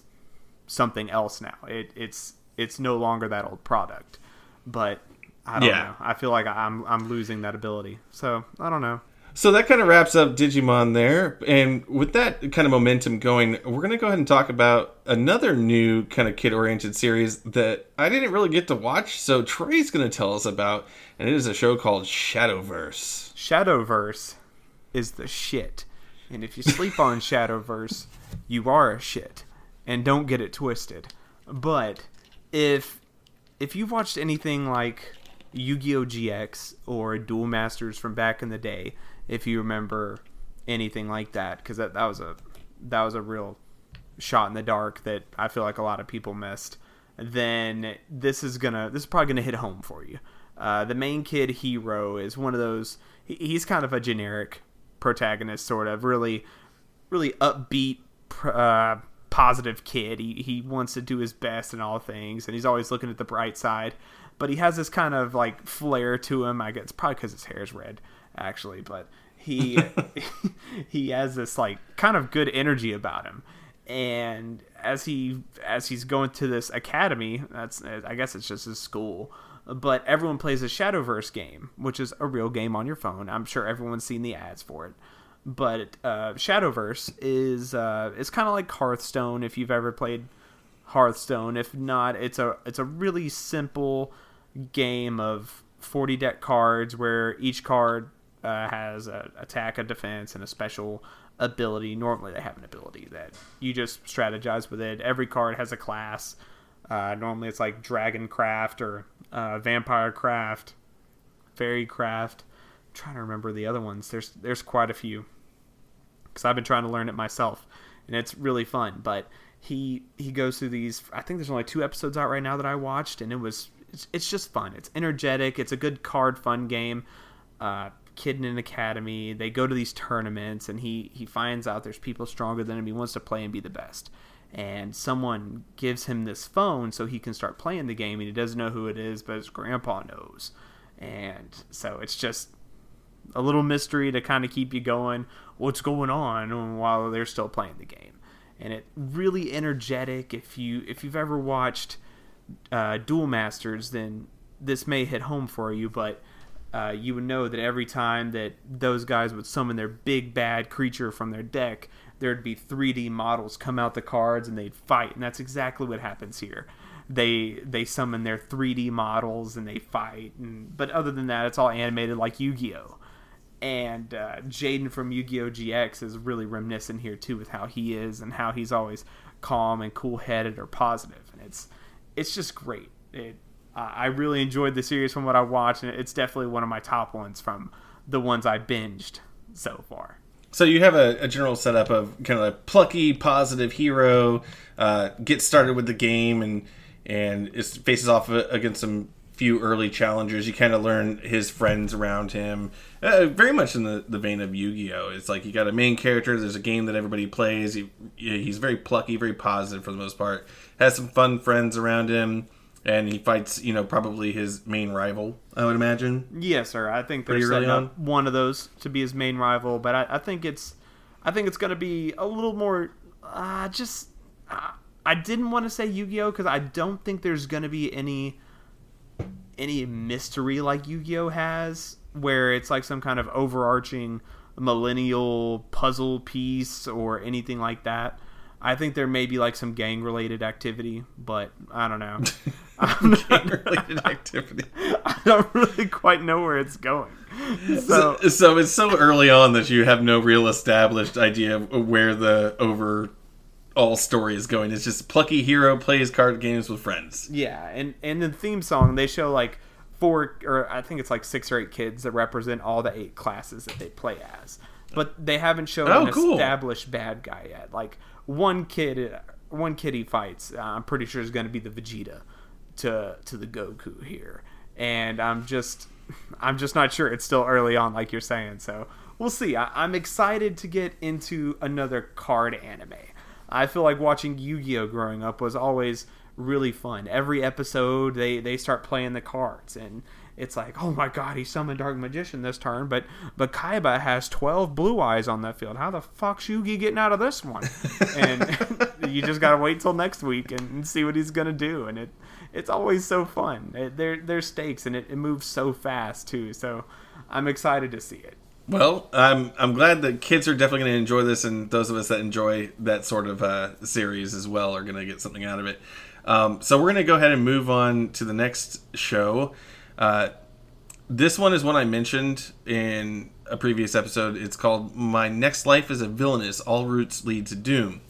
something else now. It, it's it's no longer that old product. But I don't yeah. know. I feel like I'm I'm losing that ability. So I don't know. So that kind of wraps up Digimon there. And with that kind of momentum going, we're going to go ahead and talk about another new kind of kid oriented series that I didn't really get to watch. So Trey's going to tell us about. And it is a show called Shadowverse. Shadowverse is the shit. And if you sleep on Shadowverse, you are a shit. And don't get it twisted. But if if you've watched anything like Yu-Gi-Oh GX or Duel Masters from back in the day, if you remember anything like that, because that, that was a that was a real shot in the dark that I feel like a lot of people missed. Then this is gonna this is probably gonna hit home for you. Uh, the main kid hero is one of those. He, he's kind of a generic protagonist, sort of really, really upbeat, uh, positive kid. He he wants to do his best in all things, and he's always looking at the bright side. But he has this kind of like flair to him. I guess probably because his hair is red, actually. But he he has this like kind of good energy about him. And as he as he's going to this academy, that's I guess it's just his school but everyone plays a Shadowverse game, which is a real game on your phone. I'm sure everyone's seen the ads for it. But uh, Shadowverse is uh, it's kind of like Hearthstone if you've ever played Hearthstone. If not, it's a it's a really simple game of 40 deck cards where each card uh, has a attack, a defense, and a special ability. Normally, they have an ability that you just strategize with it. Every card has a class. Uh, normally, it's like Dragon Craft or uh, Vampire Craft, Fairy Craft. I'm trying to remember the other ones. There's there's quite a few because I've been trying to learn it myself, and it's really fun. But he he goes through these. I think there's only two episodes out right now that I watched, and it was it's, it's just fun. It's energetic. It's a good card fun game. Uh, kid in an academy. They go to these tournaments, and he he finds out there's people stronger than him. He wants to play and be the best and someone gives him this phone so he can start playing the game and he doesn't know who it is but his grandpa knows and so it's just a little mystery to kind of keep you going what's going on while they're still playing the game and it really energetic if you if you've ever watched uh, duel masters then this may hit home for you but uh, you would know that every time that those guys would summon their big bad creature from their deck there'd be 3D models come out the cards and they'd fight, and that's exactly what happens here. They they summon their 3D models and they fight, and but other than that, it's all animated like Yu-Gi-Oh. And uh, Jaden from Yu-Gi-Oh GX is really reminiscent here too with how he is and how he's always calm and cool-headed or positive, and it's it's just great. It uh, I really enjoyed the series from what I watched, and it's definitely one of my top ones from the ones I binged so far. So you have a, a, general setup of kind of a plucky, positive hero, uh, gets started with the game and and is faces off against some few early challengers. You kind of learn his friends around him, uh, very much in the, the vein of Yu-Gi-Oh. It's like you got a main character. There's a game that everybody plays. He, he's very plucky, very positive for the most part. Has some fun friends around him and he fights, you know, probably his main rival. I would imagine. Yes, sir. I think they're setting up one of those to be his main rival, but I, I think it's I think it's going to be a little more uh, just. Uh, I didn't want to say Yu-Gi-Oh because I don't think there's going to be any any mystery like Yu-Gi-Oh has, where it's like some kind of overarching millennial puzzle piece or anything like that. I think there may be like some gang related activity, but I don't know. gang related activity. I don't really quite know where it's going. So, so, so, it's so early on that you have no real established idea of where the overall story is going. It's just plucky hero plays card games with friends. Yeah, and and the theme song they show like four or I think it's like six or eight kids that represent all the eight classes that they play as. But they haven't shown oh, an cool. established bad guy yet. Like one kid, one kid he fights, uh, I'm pretty sure is going to be the Vegeta to to the Goku here, and I'm just I'm just not sure. It's still early on, like you're saying. So we'll see. I, am excited to get into another card anime. I feel like watching Yu-Gi-Oh growing up was always really fun. Every episode, they they start playing the cards, and it's like, oh my god, he summoned Dark Magician this turn, but but Kaiba has twelve blue eyes on that field. How the fuck's Yugi getting out of this one? and you just gotta wait till next week and, and, see what he's gonna do. And it it's always so fun. It, there there's stakes and it, it moves so fast too. So I'm excited to see it. Well, I'm I'm glad that kids are definitely going to enjoy this, and those of us that enjoy that sort of uh, series as well are going to get something out of it. Um, so we're going to go ahead and move on to the next show. Uh, this one is one I mentioned in a previous episode. It's called "My Next Life is a Villainess: All Routes Lead to Doom,"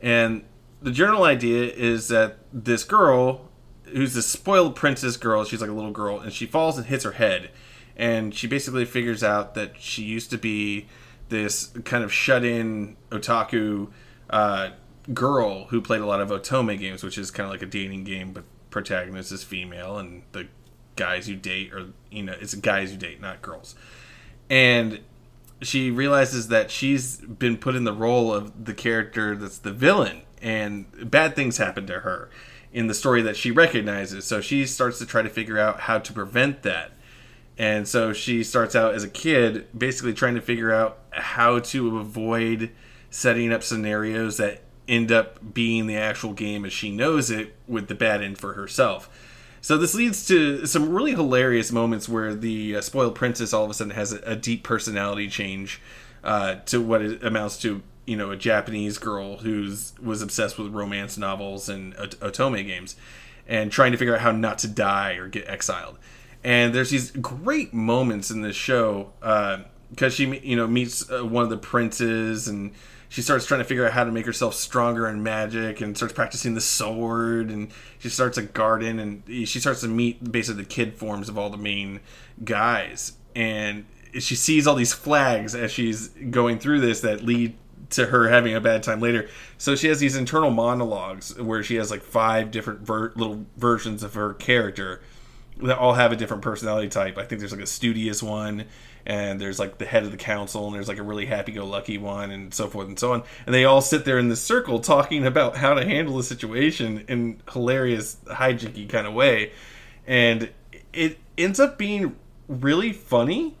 and the general idea is that this girl, who's this spoiled princess girl, she's like a little girl, and she falls and hits her head and she basically figures out that she used to be this kind of shut-in otaku uh, girl who played a lot of otome games, which is kind of like a dating game, but protagonist is female, and the guys you date or you know it's guys you date, not girls. And she realizes that she's been put in the role of the character that's the villain, and bad things happen to her in the story that she recognizes. So she starts to try to figure out how to prevent that and so she starts out as a kid, basically trying to figure out how to avoid setting up scenarios that end up being the actual game as she knows it, with the bad end for herself. So this leads to some really hilarious moments where the uh, spoiled princess all of a sudden has a, a deep personality change uh, to what amounts to, you know, a Japanese girl who's was obsessed with romance novels and otome games, and trying to figure out how not to die or get exiled. And there's these great moments in this show because uh, she you know meets uh, one of the princes and she starts trying to figure out how to make herself stronger in magic and starts practicing the sword and she starts a garden and she starts to meet basically the kid forms of all the main guys and she sees all these flags as she's going through this that lead to her having a bad time later. So she has these internal monologues where she has like five different ver- little versions of her character that all have a different personality type. I think there's like a studious one, and there's like the head of the council, and there's like a really happy-go-lucky one, and so forth and so on. And they all sit there in this circle talking about how to handle the situation in hilarious hijinky kind of way, and it ends up being really funny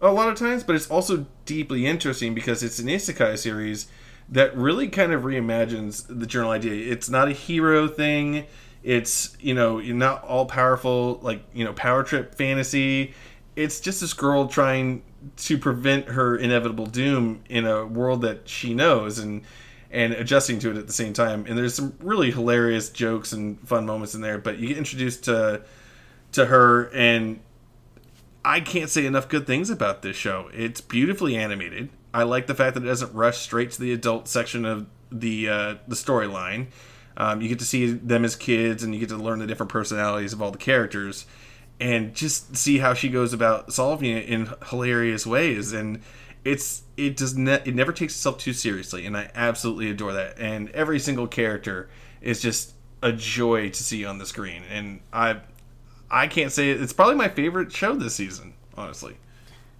a lot of times, but it's also deeply interesting because it's an isekai series that really kind of reimagines the journal idea. It's not a hero thing it's you know you're not all powerful like you know power trip fantasy. It's just this girl trying to prevent her inevitable doom in a world that she knows and and adjusting to it at the same time. And there's some really hilarious jokes and fun moments in there. But you get introduced to to her, and I can't say enough good things about this show. It's beautifully animated. I like the fact that it doesn't rush straight to the adult section of the uh, the storyline. Um, you get to see them as kids, and you get to learn the different personalities of all the characters, and just see how she goes about solving it in hilarious ways. And it's it does ne- it never takes itself too seriously, and I absolutely adore that. And every single character is just a joy to see on the screen, and I I can't say it, it's probably my favorite show this season, honestly.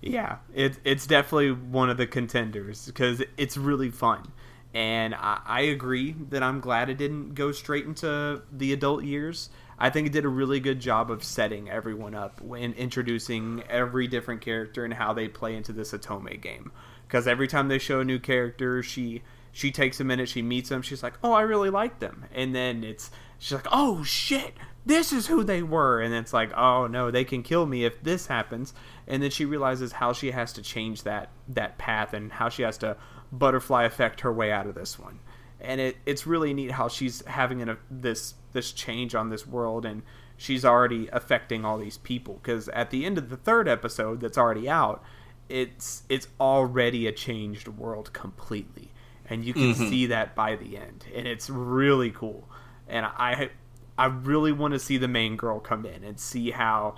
Yeah, it, it's definitely one of the contenders because it's really fun. And I, I, agree that I'm glad it didn't go straight into the adult years. I think it did a really good job of setting everyone up and introducing every different character and how they play into this otome game. because every time they show a new character, she she takes a minute, she meets them, she's like, "Oh, I really like them," and then it's she's like, "Oh shit, this is who they were," and it's like, "Oh no, they can kill me if this happens," and then she realizes how she has to change that that path and how she has to butterfly effect her way out of this one, and it it's really neat how she's having an, this this change on this world and she's already affecting all these people because at the end of the third episode that's already out it's it's already a changed world completely. And you can mm-hmm. see that by the end. And it's really cool. And i i really want to see the main girl come in and see how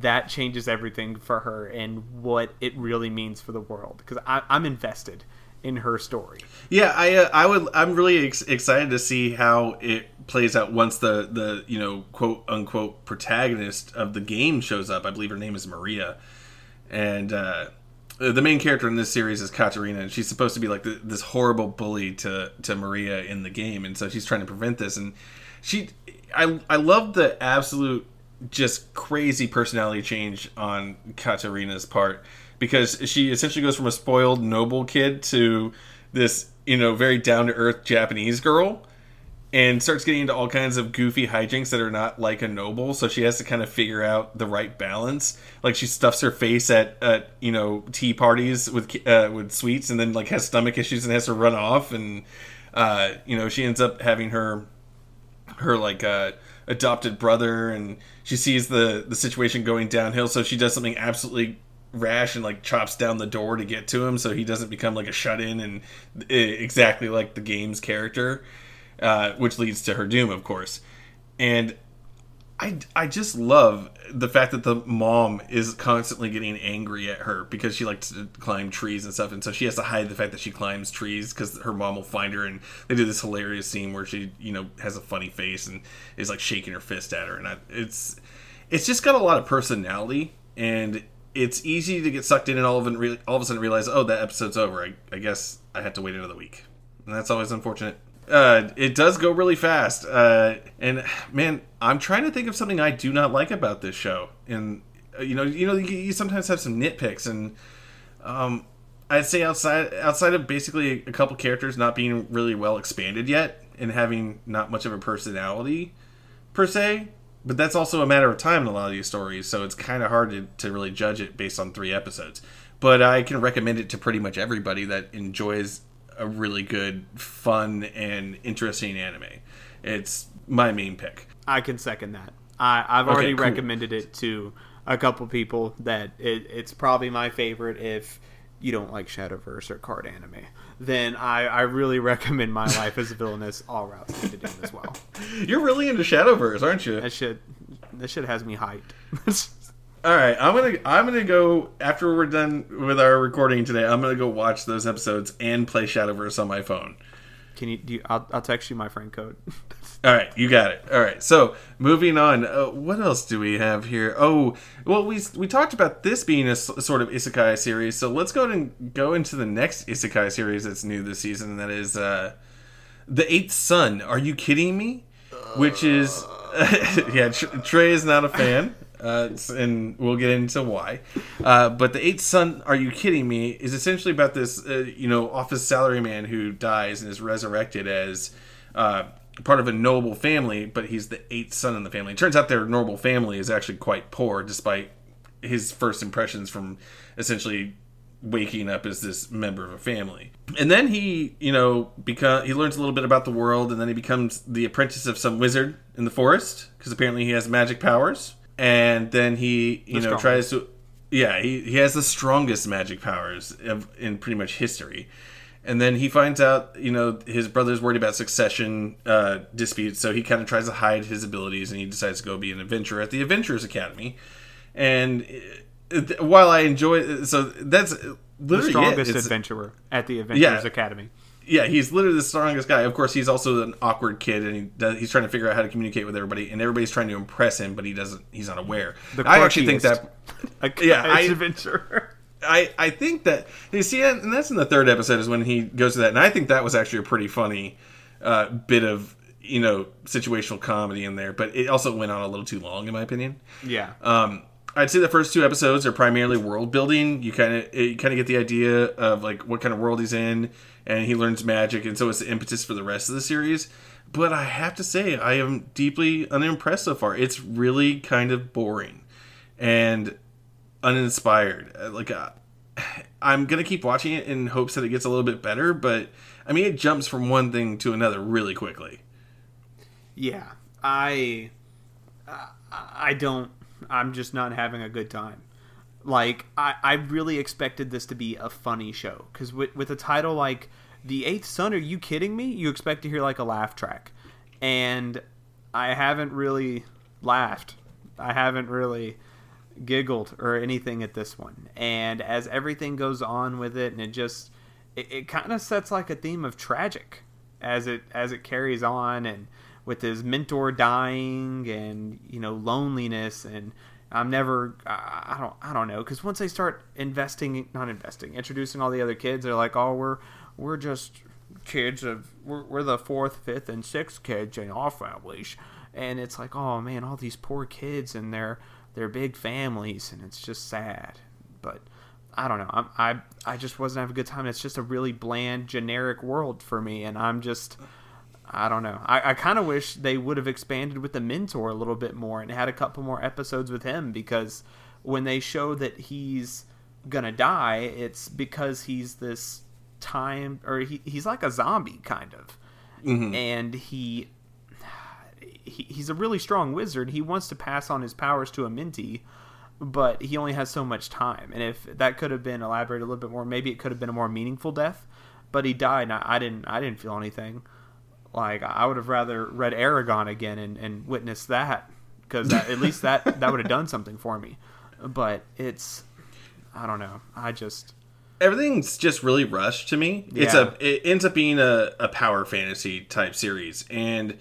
that changes everything for her and what it really means for the world. Because i'm invested in her story. Yeah i uh, i would i'm really ex- excited to see how it plays out once the the you know quote unquote protagonist of the game shows up. I believe her name is maria. And uh the main character in this series is Katarina, and she's supposed to be like the, this horrible bully to to Maria in the game, and so she's trying to prevent this. And she, I, I love the absolute just crazy personality change on Katarina's part because she essentially goes from a spoiled noble kid to this you know very down to earth Japanese girl and starts getting into all kinds of goofy hijinks that are not like a noble. So she has to kind of figure out the right balance. Like she stuffs her face at, at you know tea parties with uh, with sweets and then like has stomach issues and has to run off. And uh, you know she ends up having her her like uh, adopted brother and she sees the the situation going downhill. So she does something absolutely rash and like chops down the door to get to him so he doesn't become like a shut in and uh, exactly like the game's character uh, which leads to her doom, of course. And I, I just love the fact that the mom is constantly getting angry at her because she likes to climb trees and stuff, and so she has to hide the fact that she climbs trees because her mom will find her. And they do this hilarious scene where she, you know, has a funny face and is like shaking her fist at her, and I, it's it's just got a lot of personality, and it's easy to get sucked in and all of it, all of a sudden realize, oh, that episode's over. I, I guess I have to wait another week, and that's always unfortunate. Uh, it does go really fast. Uh, and man, I'm trying to think of something I do not like about this show. And uh, you know, you know, you, you sometimes have some nitpicks, and um, I'd say outside outside of basically a couple characters not being really well expanded yet and having not much of a personality per se. But that's also a matter of time in a lot of these stories, so it's kind of hard to, to really judge it based on three episodes. But I can recommend it to pretty much everybody that enjoys a really good, fun, and interesting anime. It's my main pick. I can second that. I, I've okay, already cool. recommended it to a couple people that it, it's probably my favorite if you don't like Shadowverse or card anime, then I, I really recommend My Life as a Villainess all routes to doom as well. You're really into Shadowverse, aren't you? That shit, that shit has me hyped. All right, I'm gonna I'm gonna go after we're done with our recording today. I'm gonna go watch those episodes and play Shadowverse on my phone. Can you? Do you, I'll, I'll text you my friend code. All right, you got it. All right, so moving on. Uh, what else do we have here? Oh, well, we we talked about this being a, s- sort of isekai series. So let's go and go into the next isekai series that's new this season. That is uh, the Eighth Son. Are you kidding me? Which is yeah, Trey is not a fan uh, and we'll get into why. Uh, but the eighth son, are you kidding me? Is essentially about this, uh, you know, office salaryman who dies and is resurrected as uh, part of a noble family, but he's the eighth son in the family. It turns out their noble family is actually quite poor, despite his first impressions from essentially waking up as this member of a family. And then he, you know, become he learns a little bit about the world, and then he becomes the apprentice of some wizard in the forest because apparently he has magic powers and then he you the know strongest. tries to yeah he, he has the strongest magic powers of, in pretty much history. And then he finds out you know his brother's worried about succession uh, disputes so he kind of tries to hide his abilities and he decides to go be an adventurer at the adventurers academy. And uh, while i enjoy so that's the strongest adventurer at the adventurers yeah, academy yeah, he's literally the strongest guy. Of course, he's also an awkward kid, and he does, he's trying to figure out how to communicate with everybody, and everybody's trying to impress him, but he doesn't. He's not aware. The I actually think that. yeah, I, adventure. I, I think that you see, and that's in the third episode is when he goes to that, and I think that was actually a pretty funny uh, bit of you know situational comedy in there, but it also went on a little too long, in my opinion. Yeah. Um, I'd say the first two episodes are primarily world building. You kind of you kind of get the idea of like what kind of world he's in, and he learns magic, and so it's the impetus for the rest of the series. But I have to say, I am deeply unimpressed so far. It's really kind of boring and uninspired. Like uh, I'm gonna keep watching it in hopes that it gets a little bit better, but I mean, it jumps from one thing to another really quickly. Yeah, I, I don't. I'm just not having a good time. Like I, I really expected this to be a funny show because with with a title like The Eighth Son, are you kidding me? You expect to hear like a laugh track, and I haven't really laughed. I haven't really giggled or anything at this one. And as everything goes on with it, and it just it, it kind of sets like a theme of tragic as it as it carries on, and with his mentor dying, and you know loneliness, and I'm never I, don't I don't know because once they start investing, not investing, introducing all the other kids, they're like, oh, we're we're just kids of we're, we're the fourth, fifth, and sixth kids in our families, and it's like, oh man, all these poor kids and they're they're big families, and it's just sad. But I don't know. I'm, I I just wasn't having a good time. It's just a really bland, generic world for me, and I'm just. I don't know. I, I kind of wish they would have expanded with the mentor a little bit more and had a couple more episodes with him because when they show that he's gonna die, it's because he's this time or he, he's like a zombie kind of, mm-hmm. and he he, he's a really strong wizard. He wants to pass on his powers to a Minty, but he only has so much time. And if that could have been elaborated a little bit more, maybe it could have been a more meaningful death. But he died, and I, I didn't. I didn't feel anything. Like I would have rather read Eragon again and, and witnessed that because at least that that would have done something for me. But it's, I don't know. I just everything's just really rushed to me. Yeah. It's a it ends up being a, a power fantasy type series, and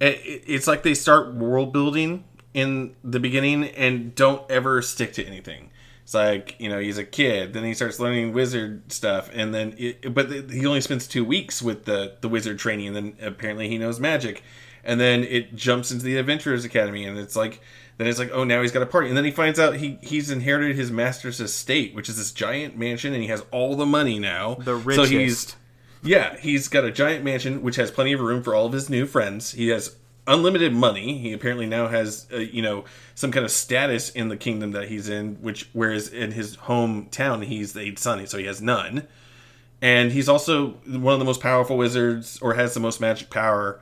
it's like they start world building in the beginning and don't ever stick to anything. It's like you know he's a kid, then he starts learning wizard stuff, and then it, but he only spends two weeks with the the wizard training, and then apparently he knows magic, and then it jumps into the Adventurers Academy, and it's like then it's like oh now he's got a party, and then he finds out he he's inherited his master's estate, which is this giant mansion, and he has all the money now. The richest. So he's yeah, he's got a giant mansion which has plenty of room for all of his new friends. He has unlimited money. He apparently now has uh, you know some kind of status in the kingdom that he's in, which whereas in his hometown he's the son, so he has none. And he's also one of the most powerful wizards, or has the most magic power,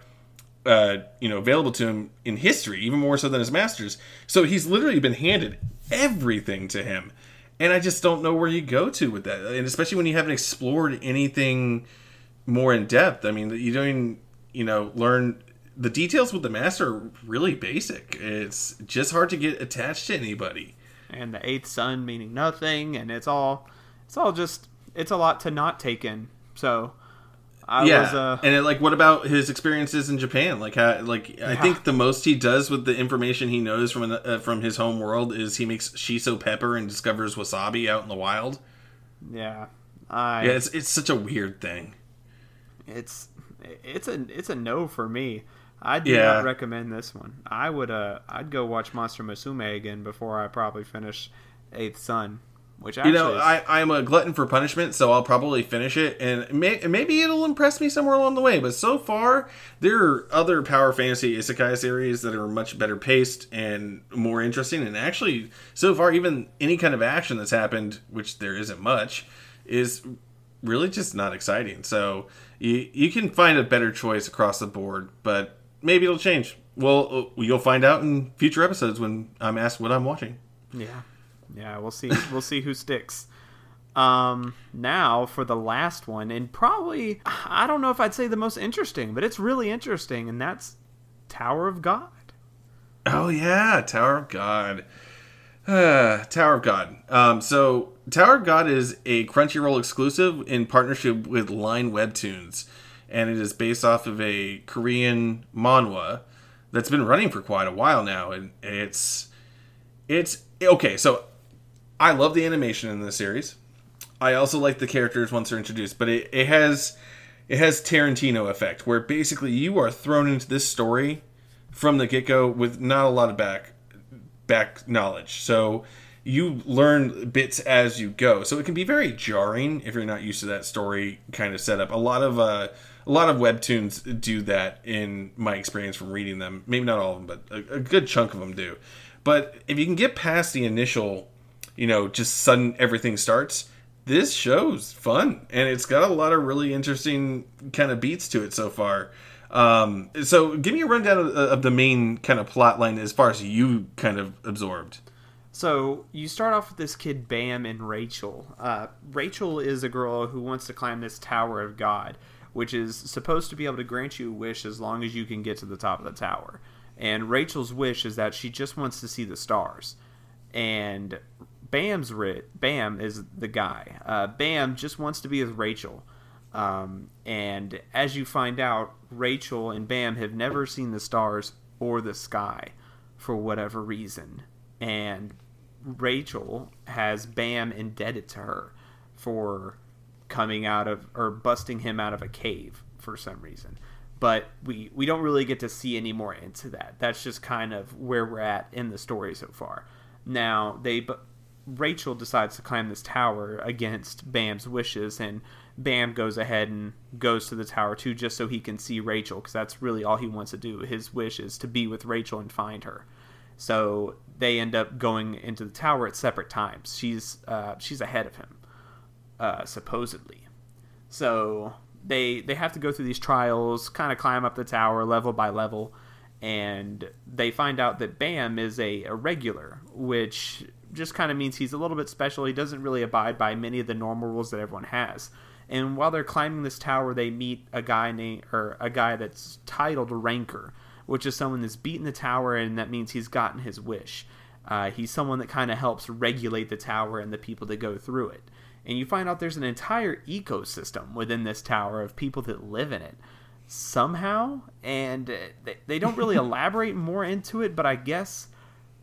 uh, you know, available to him in history, even more so than his masters. So he's literally been handed everything to him, and I just don't know where you go to with that, and especially when you haven't explored anything more in depth. I mean, you don't even, you know, learn the details with the master are really basic. It's just hard to get attached to anybody. And the eighth son meaning nothing, and it's all, it's all just, it's a lot to not take in. So, I yeah, was, uh, and it, like, what about his experiences in Japan? Like, how, like yeah. I think the most he does with the information he knows from uh, from his home world is he makes shiso pepper and discovers wasabi out in the wild. Yeah, I, yeah, it's it's such a weird thing it's it's a it's a no for me. I do yeah. not recommend this one. I would uh I'd go watch Monster Musume again before I probably finish Eighth Son. Which you know, is... I I'm a glutton for punishment, so I'll probably finish it, and may, maybe it'll impress me somewhere along the way. But so far, there are other power fantasy isekai series that are much better paced and more interesting. And actually, so far, even any kind of action that's happened, which there isn't much, is really just not exciting. So you you can find a better choice across the board, but maybe it'll change. Well, uh, you'll find out in future episodes when I'm asked what I'm watching. Yeah, yeah, we'll see. we'll see who sticks. Um, now for the last one, and probably I don't know if I'd say the most interesting, but it's really interesting, and that's Tower of God. Oh yeah, Tower of God. Tower of God. Um, so Tower of God is a Crunchyroll exclusive in partnership with Line Webtoons, and it is based off of a Korean manhwa that's been running for quite a while now, and it's it's okay. So I love the animation in this series. I also like the characters once they're introduced, but it, it has it has Tarantino effect where basically you are thrown into this story from the get go with not a lot of back back knowledge. So you learn bits as you go. So it can be very jarring if you're not used to that story kind of setup. A lot of uh, a lot of webtoons do that in my experience from reading them. Maybe not all of them, but a, a good chunk of them do. But if you can get past the initial, you know, just sudden everything starts, this show's fun and it's got a lot of really interesting kind of beats to it so far. Um, so give me a rundown of, of the main kind of plot line as far as you kind of absorbed. So you start off with this kid Bam and Rachel. Uh, Rachel is a girl who wants to climb this Tower of God, which is supposed to be able to grant you a wish as long as you can get to the top of the tower. And Rachel's wish is that she just wants to see the stars. And Bam's writ. Bam is the guy. Uh, Bam just wants to be with Rachel. Um, and as you find out, Rachel and Bam have never seen the stars or the sky for whatever reason. And Rachel has Bam indebted to her for coming out of or busting him out of a cave for some reason. But we we don't really get to see any more into that. That's just kind of where we're at in the story so far. Now they Rachel decides to climb this tower against Bam's wishes, and Bam goes ahead and goes to the tower too, just so he can see Rachel, because that's really all he wants to do. His wish is to be with Rachel and find her. So they end up going into the tower at separate times. She's uh, she's ahead of him, uh, supposedly. So they they have to go through these trials, kind of climb up the tower level by level, and they find out that Bam is a, a regular, which just kind of means he's a little bit special. He doesn't really abide by many of the normal rules that everyone has. And while they're climbing this tower, they meet a guy named or a guy that's titled Ranker, which is someone that's beaten the tower, and that means he's gotten his wish. Uh, he's someone that kind of helps regulate the tower and the people that go through it. And you find out there's an entire ecosystem within this tower of people that live in it somehow. And they, they don't really elaborate more into it, but I guess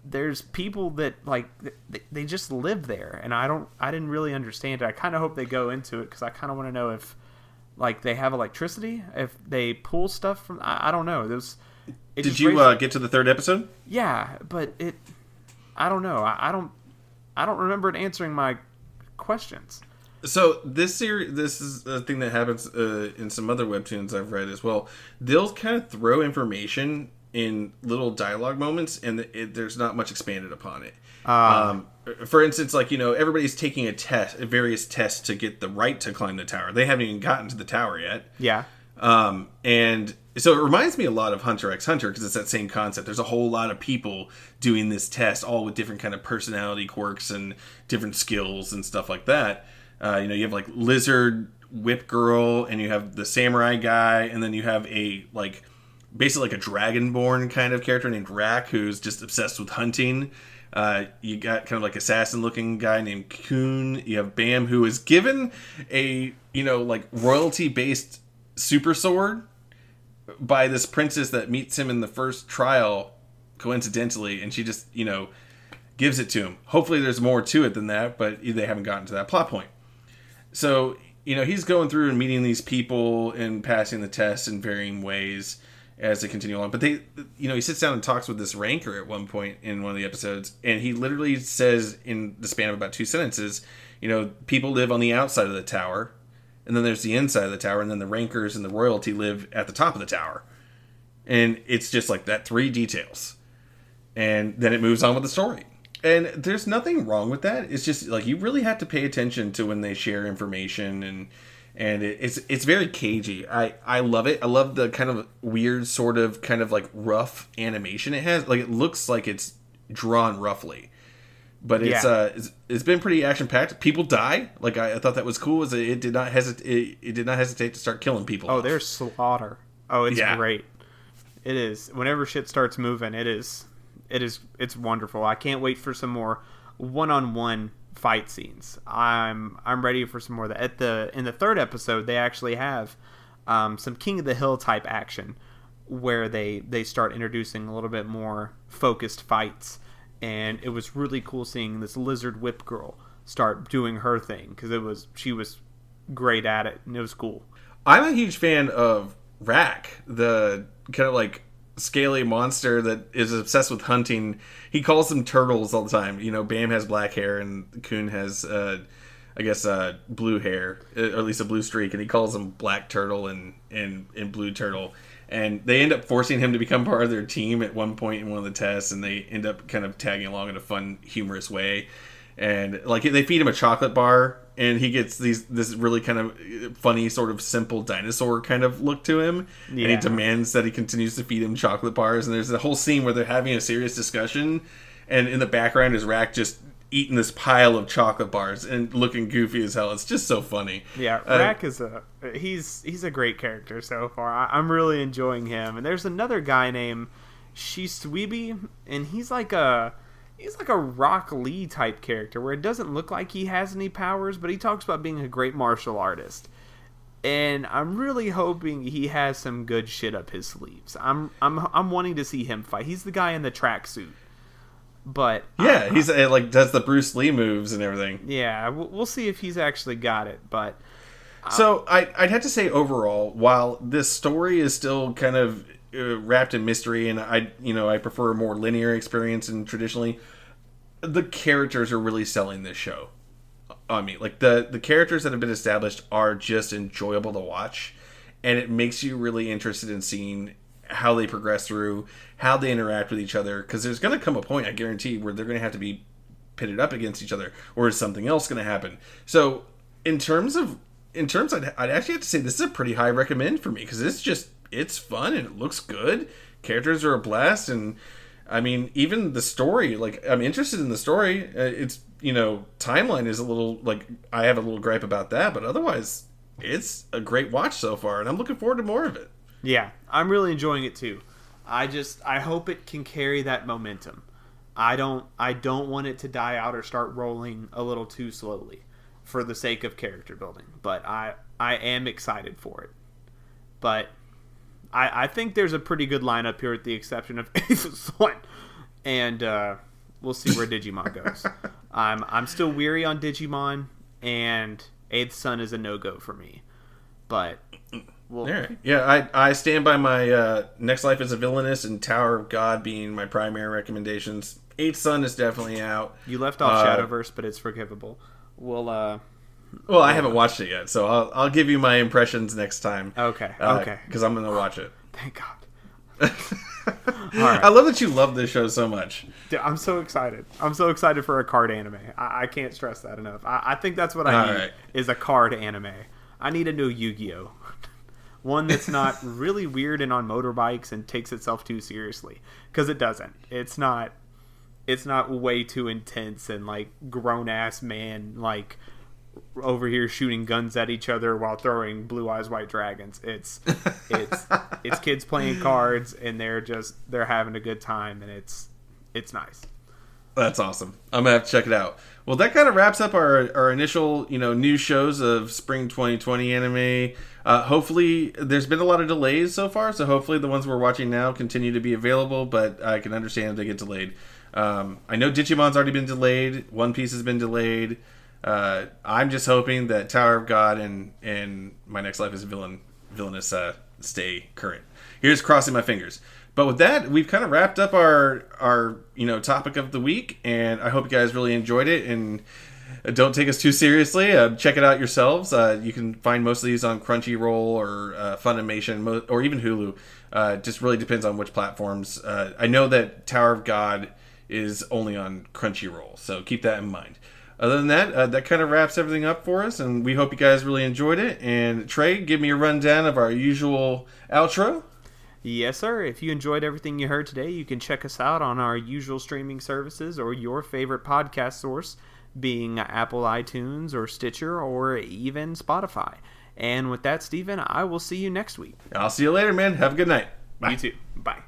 there's people that like they, they just live there and i don't i didn't really understand it i kind of hope they go into it because i kind of want to know if like they have electricity if they pull stuff from i, I don't know those did you uh, get to the third episode? Yeah, but it. I don't know. I, I don't. I don't remember it answering my questions. So this series, this is a thing that happens uh, in some other webtoons I've read as well. They'll kind of throw information in little dialogue moments, and it, there's not much expanded upon it. Uh, um, for instance, like you know, everybody's taking a test, various tests to get the right to climb the tower. They haven't even gotten to the tower yet. Yeah. Um, and so it reminds me a lot of Hunter x Hunter because it's that same concept. There's a whole lot of people doing this test, all with different kind of personality quirks and different skills and stuff like that. Uh, you know, you have like lizard whip girl, and you have the samurai guy, and then you have a like basically like a dragonborn kind of character named Rak who's just obsessed with hunting. Uh, you got kind of like assassin looking guy named Khun. You have Bam who is given a you know like royalty based super sword by this princess that meets him in the first trial coincidentally and she just you know gives it to him. Hopefully there's more to it than that but they haven't gotten to that plot point. So you know he's going through and meeting these people and passing the tests in varying ways as they continue along. But they you know he sits down and talks with this ranker at one point in one of the episodes and he literally says in the span of about two sentences you know people live on the outside of the tower and then there's the inside of the tower, and then the rankers and the royalty live at the top of the tower. And it's just like that three details. And then it moves on with the story. And there's nothing wrong with that. It's just like you really have to pay attention to when they share information and and it's it's very cagey. I I love it. I love the kind of weird sort of kind of like rough animation it has. Like it looks like it's drawn roughly but it's yeah. uh it's, it's been pretty action packed. People die. Like I, I, thought that was cool. Is it, it did not hesitate. It, it, did not hesitate to start killing people. Oh, there's slaughter. Oh, it's yeah. great. It is. Whenever shit starts moving, it is. It is. It's wonderful. I can't wait for some more one-on-one fight scenes. I'm I'm ready for some more. That at the in the third episode, they actually have um, some King of the Hill type action where they they start introducing a little bit more focused fights and it was really cool seeing this lizard whip girl start doing her thing because it was she was great at it and it was cool. I'm a huge fan of Rak, the kind of like scaly monster that is obsessed with hunting. He calls them turtles all the time. You know, Bam has black hair and Khun has, uh, I guess, uh, blue hair, uh, or at least a blue streak, and he calls them Black Turtle and and, and Blue Turtle. And they end up forcing him to become part of their team at one point in one of the tests, and they end up kind of tagging along in a fun, humorous way. And like they feed him a chocolate bar and he gets these this really kind of funny sort of simple dinosaur kind of look to him yeah. and he demands that he continues to feed him chocolate bars and there's a whole scene where they're having a serious discussion and in the background is Rak just eating this pile of chocolate bars and looking goofy as hell it's just so funny yeah uh, Rak is a he's he's a great character so far I, am really enjoying him and there's another guy named Shisweeby and he's like a he's like a Rock Lee type character where it doesn't look like he has any powers, but he talks about being a great martial artist. And I'm really hoping he has some good shit up his sleeves. I'm I'm I'm wanting to see him fight. He's the guy in the tracksuit. But yeah, he's uh, like does the Bruce Lee moves and everything. Yeah, we'll see if he's actually got it. But uh, so I, I'd have to say overall, while this story is still kind of uh, wrapped in mystery, and I you know I prefer a more linear experience. And traditionally, the characters are really selling this show on me. Like the the characters that have been established are just enjoyable to watch, and it makes you really interested in seeing how they progress through, how they interact with each other. Because there's going to come a point, I guarantee, where they're going to have to be pitted up against each other, or is something else going to happen? So, in terms of in terms, I'd, I'd actually have to say this is a pretty high recommend for me because it's just it's fun and it looks good. Characters are a blast, and I mean, even the story. Like, I'm interested in the story. Uh, it's you know, timeline is a little like I have a little gripe about that, but otherwise, it's a great watch so far, and I'm looking forward to more of it. Yeah, I'm really enjoying it too. I just I hope it can carry that momentum. I don't I don't want it to die out or start rolling a little too slowly for the sake of character building. But I I am excited for it. But I, I think there's a pretty good lineup here, with the exception of Aces One, and uh, we'll see where Digimon goes. I'm I'm still weary on Digimon, and Eighth Son is a no go for me. But well, yeah, I I stand by my uh, Next Life as a Villainess and Tower of God being my primary recommendations. Eighth Son is definitely out. You left off uh, Shadowverse, but it's forgivable. We'll uh well, I haven't watched it yet, so I'll, I'll give you my impressions next time. Okay. Uh, okay. Because I'm gonna watch it. Thank God. I love that you love this show so much. Dude, I'm so excited. I'm so excited for a card anime. I, I can't stress that enough. I, I think that's what I All need right. is a card anime. I need a new Yu-Gi-Oh. One that's not really weird and on motorbikes and takes itself too seriously because it doesn't. It's not. It's not way too intense and like grown ass man like over here shooting guns at each other while throwing blue eyes white dragons. It's it's it's kids playing cards and they're just they're having a good time and it's it's nice. That's awesome. I'm gonna have to check it out. Well, that kind of wraps up our, our initial, you know, new shows of spring 2020 anime. Uh, hopefully, there's been a lot of delays so far, so hopefully the ones we're watching now continue to be available. But I can understand if they get delayed. Um, I know Digimon's already been delayed. One Piece has been delayed. Uh, I'm just hoping that Tower of God and and My Next Life is a Villain Villainess uh, stay current. Here's crossing my fingers. But with that, we've kind of wrapped up our our you know topic of the week, and I hope you guys really enjoyed it and. Don't take us too seriously. Uh, check it out yourselves. Uh, you can find most of these on Crunchyroll or uh, Funimation or even Hulu. Uh, just really depends on which platforms. Uh, I know that Tower of God is only on Crunchyroll, so keep that in mind other than that, uh, that kind of wraps everything up for us, and we hope you guys really enjoyed it. And Trey, give me a rundown of our usual outro. Yes, sir. If you enjoyed everything you heard today, you can check us out on our usual streaming services or your favorite podcast source, being Apple iTunes or Stitcher or even Spotify. And with that, Stephen, I will see you next week. I'll see you later, man. Have a good night. Bye. You too. Bye.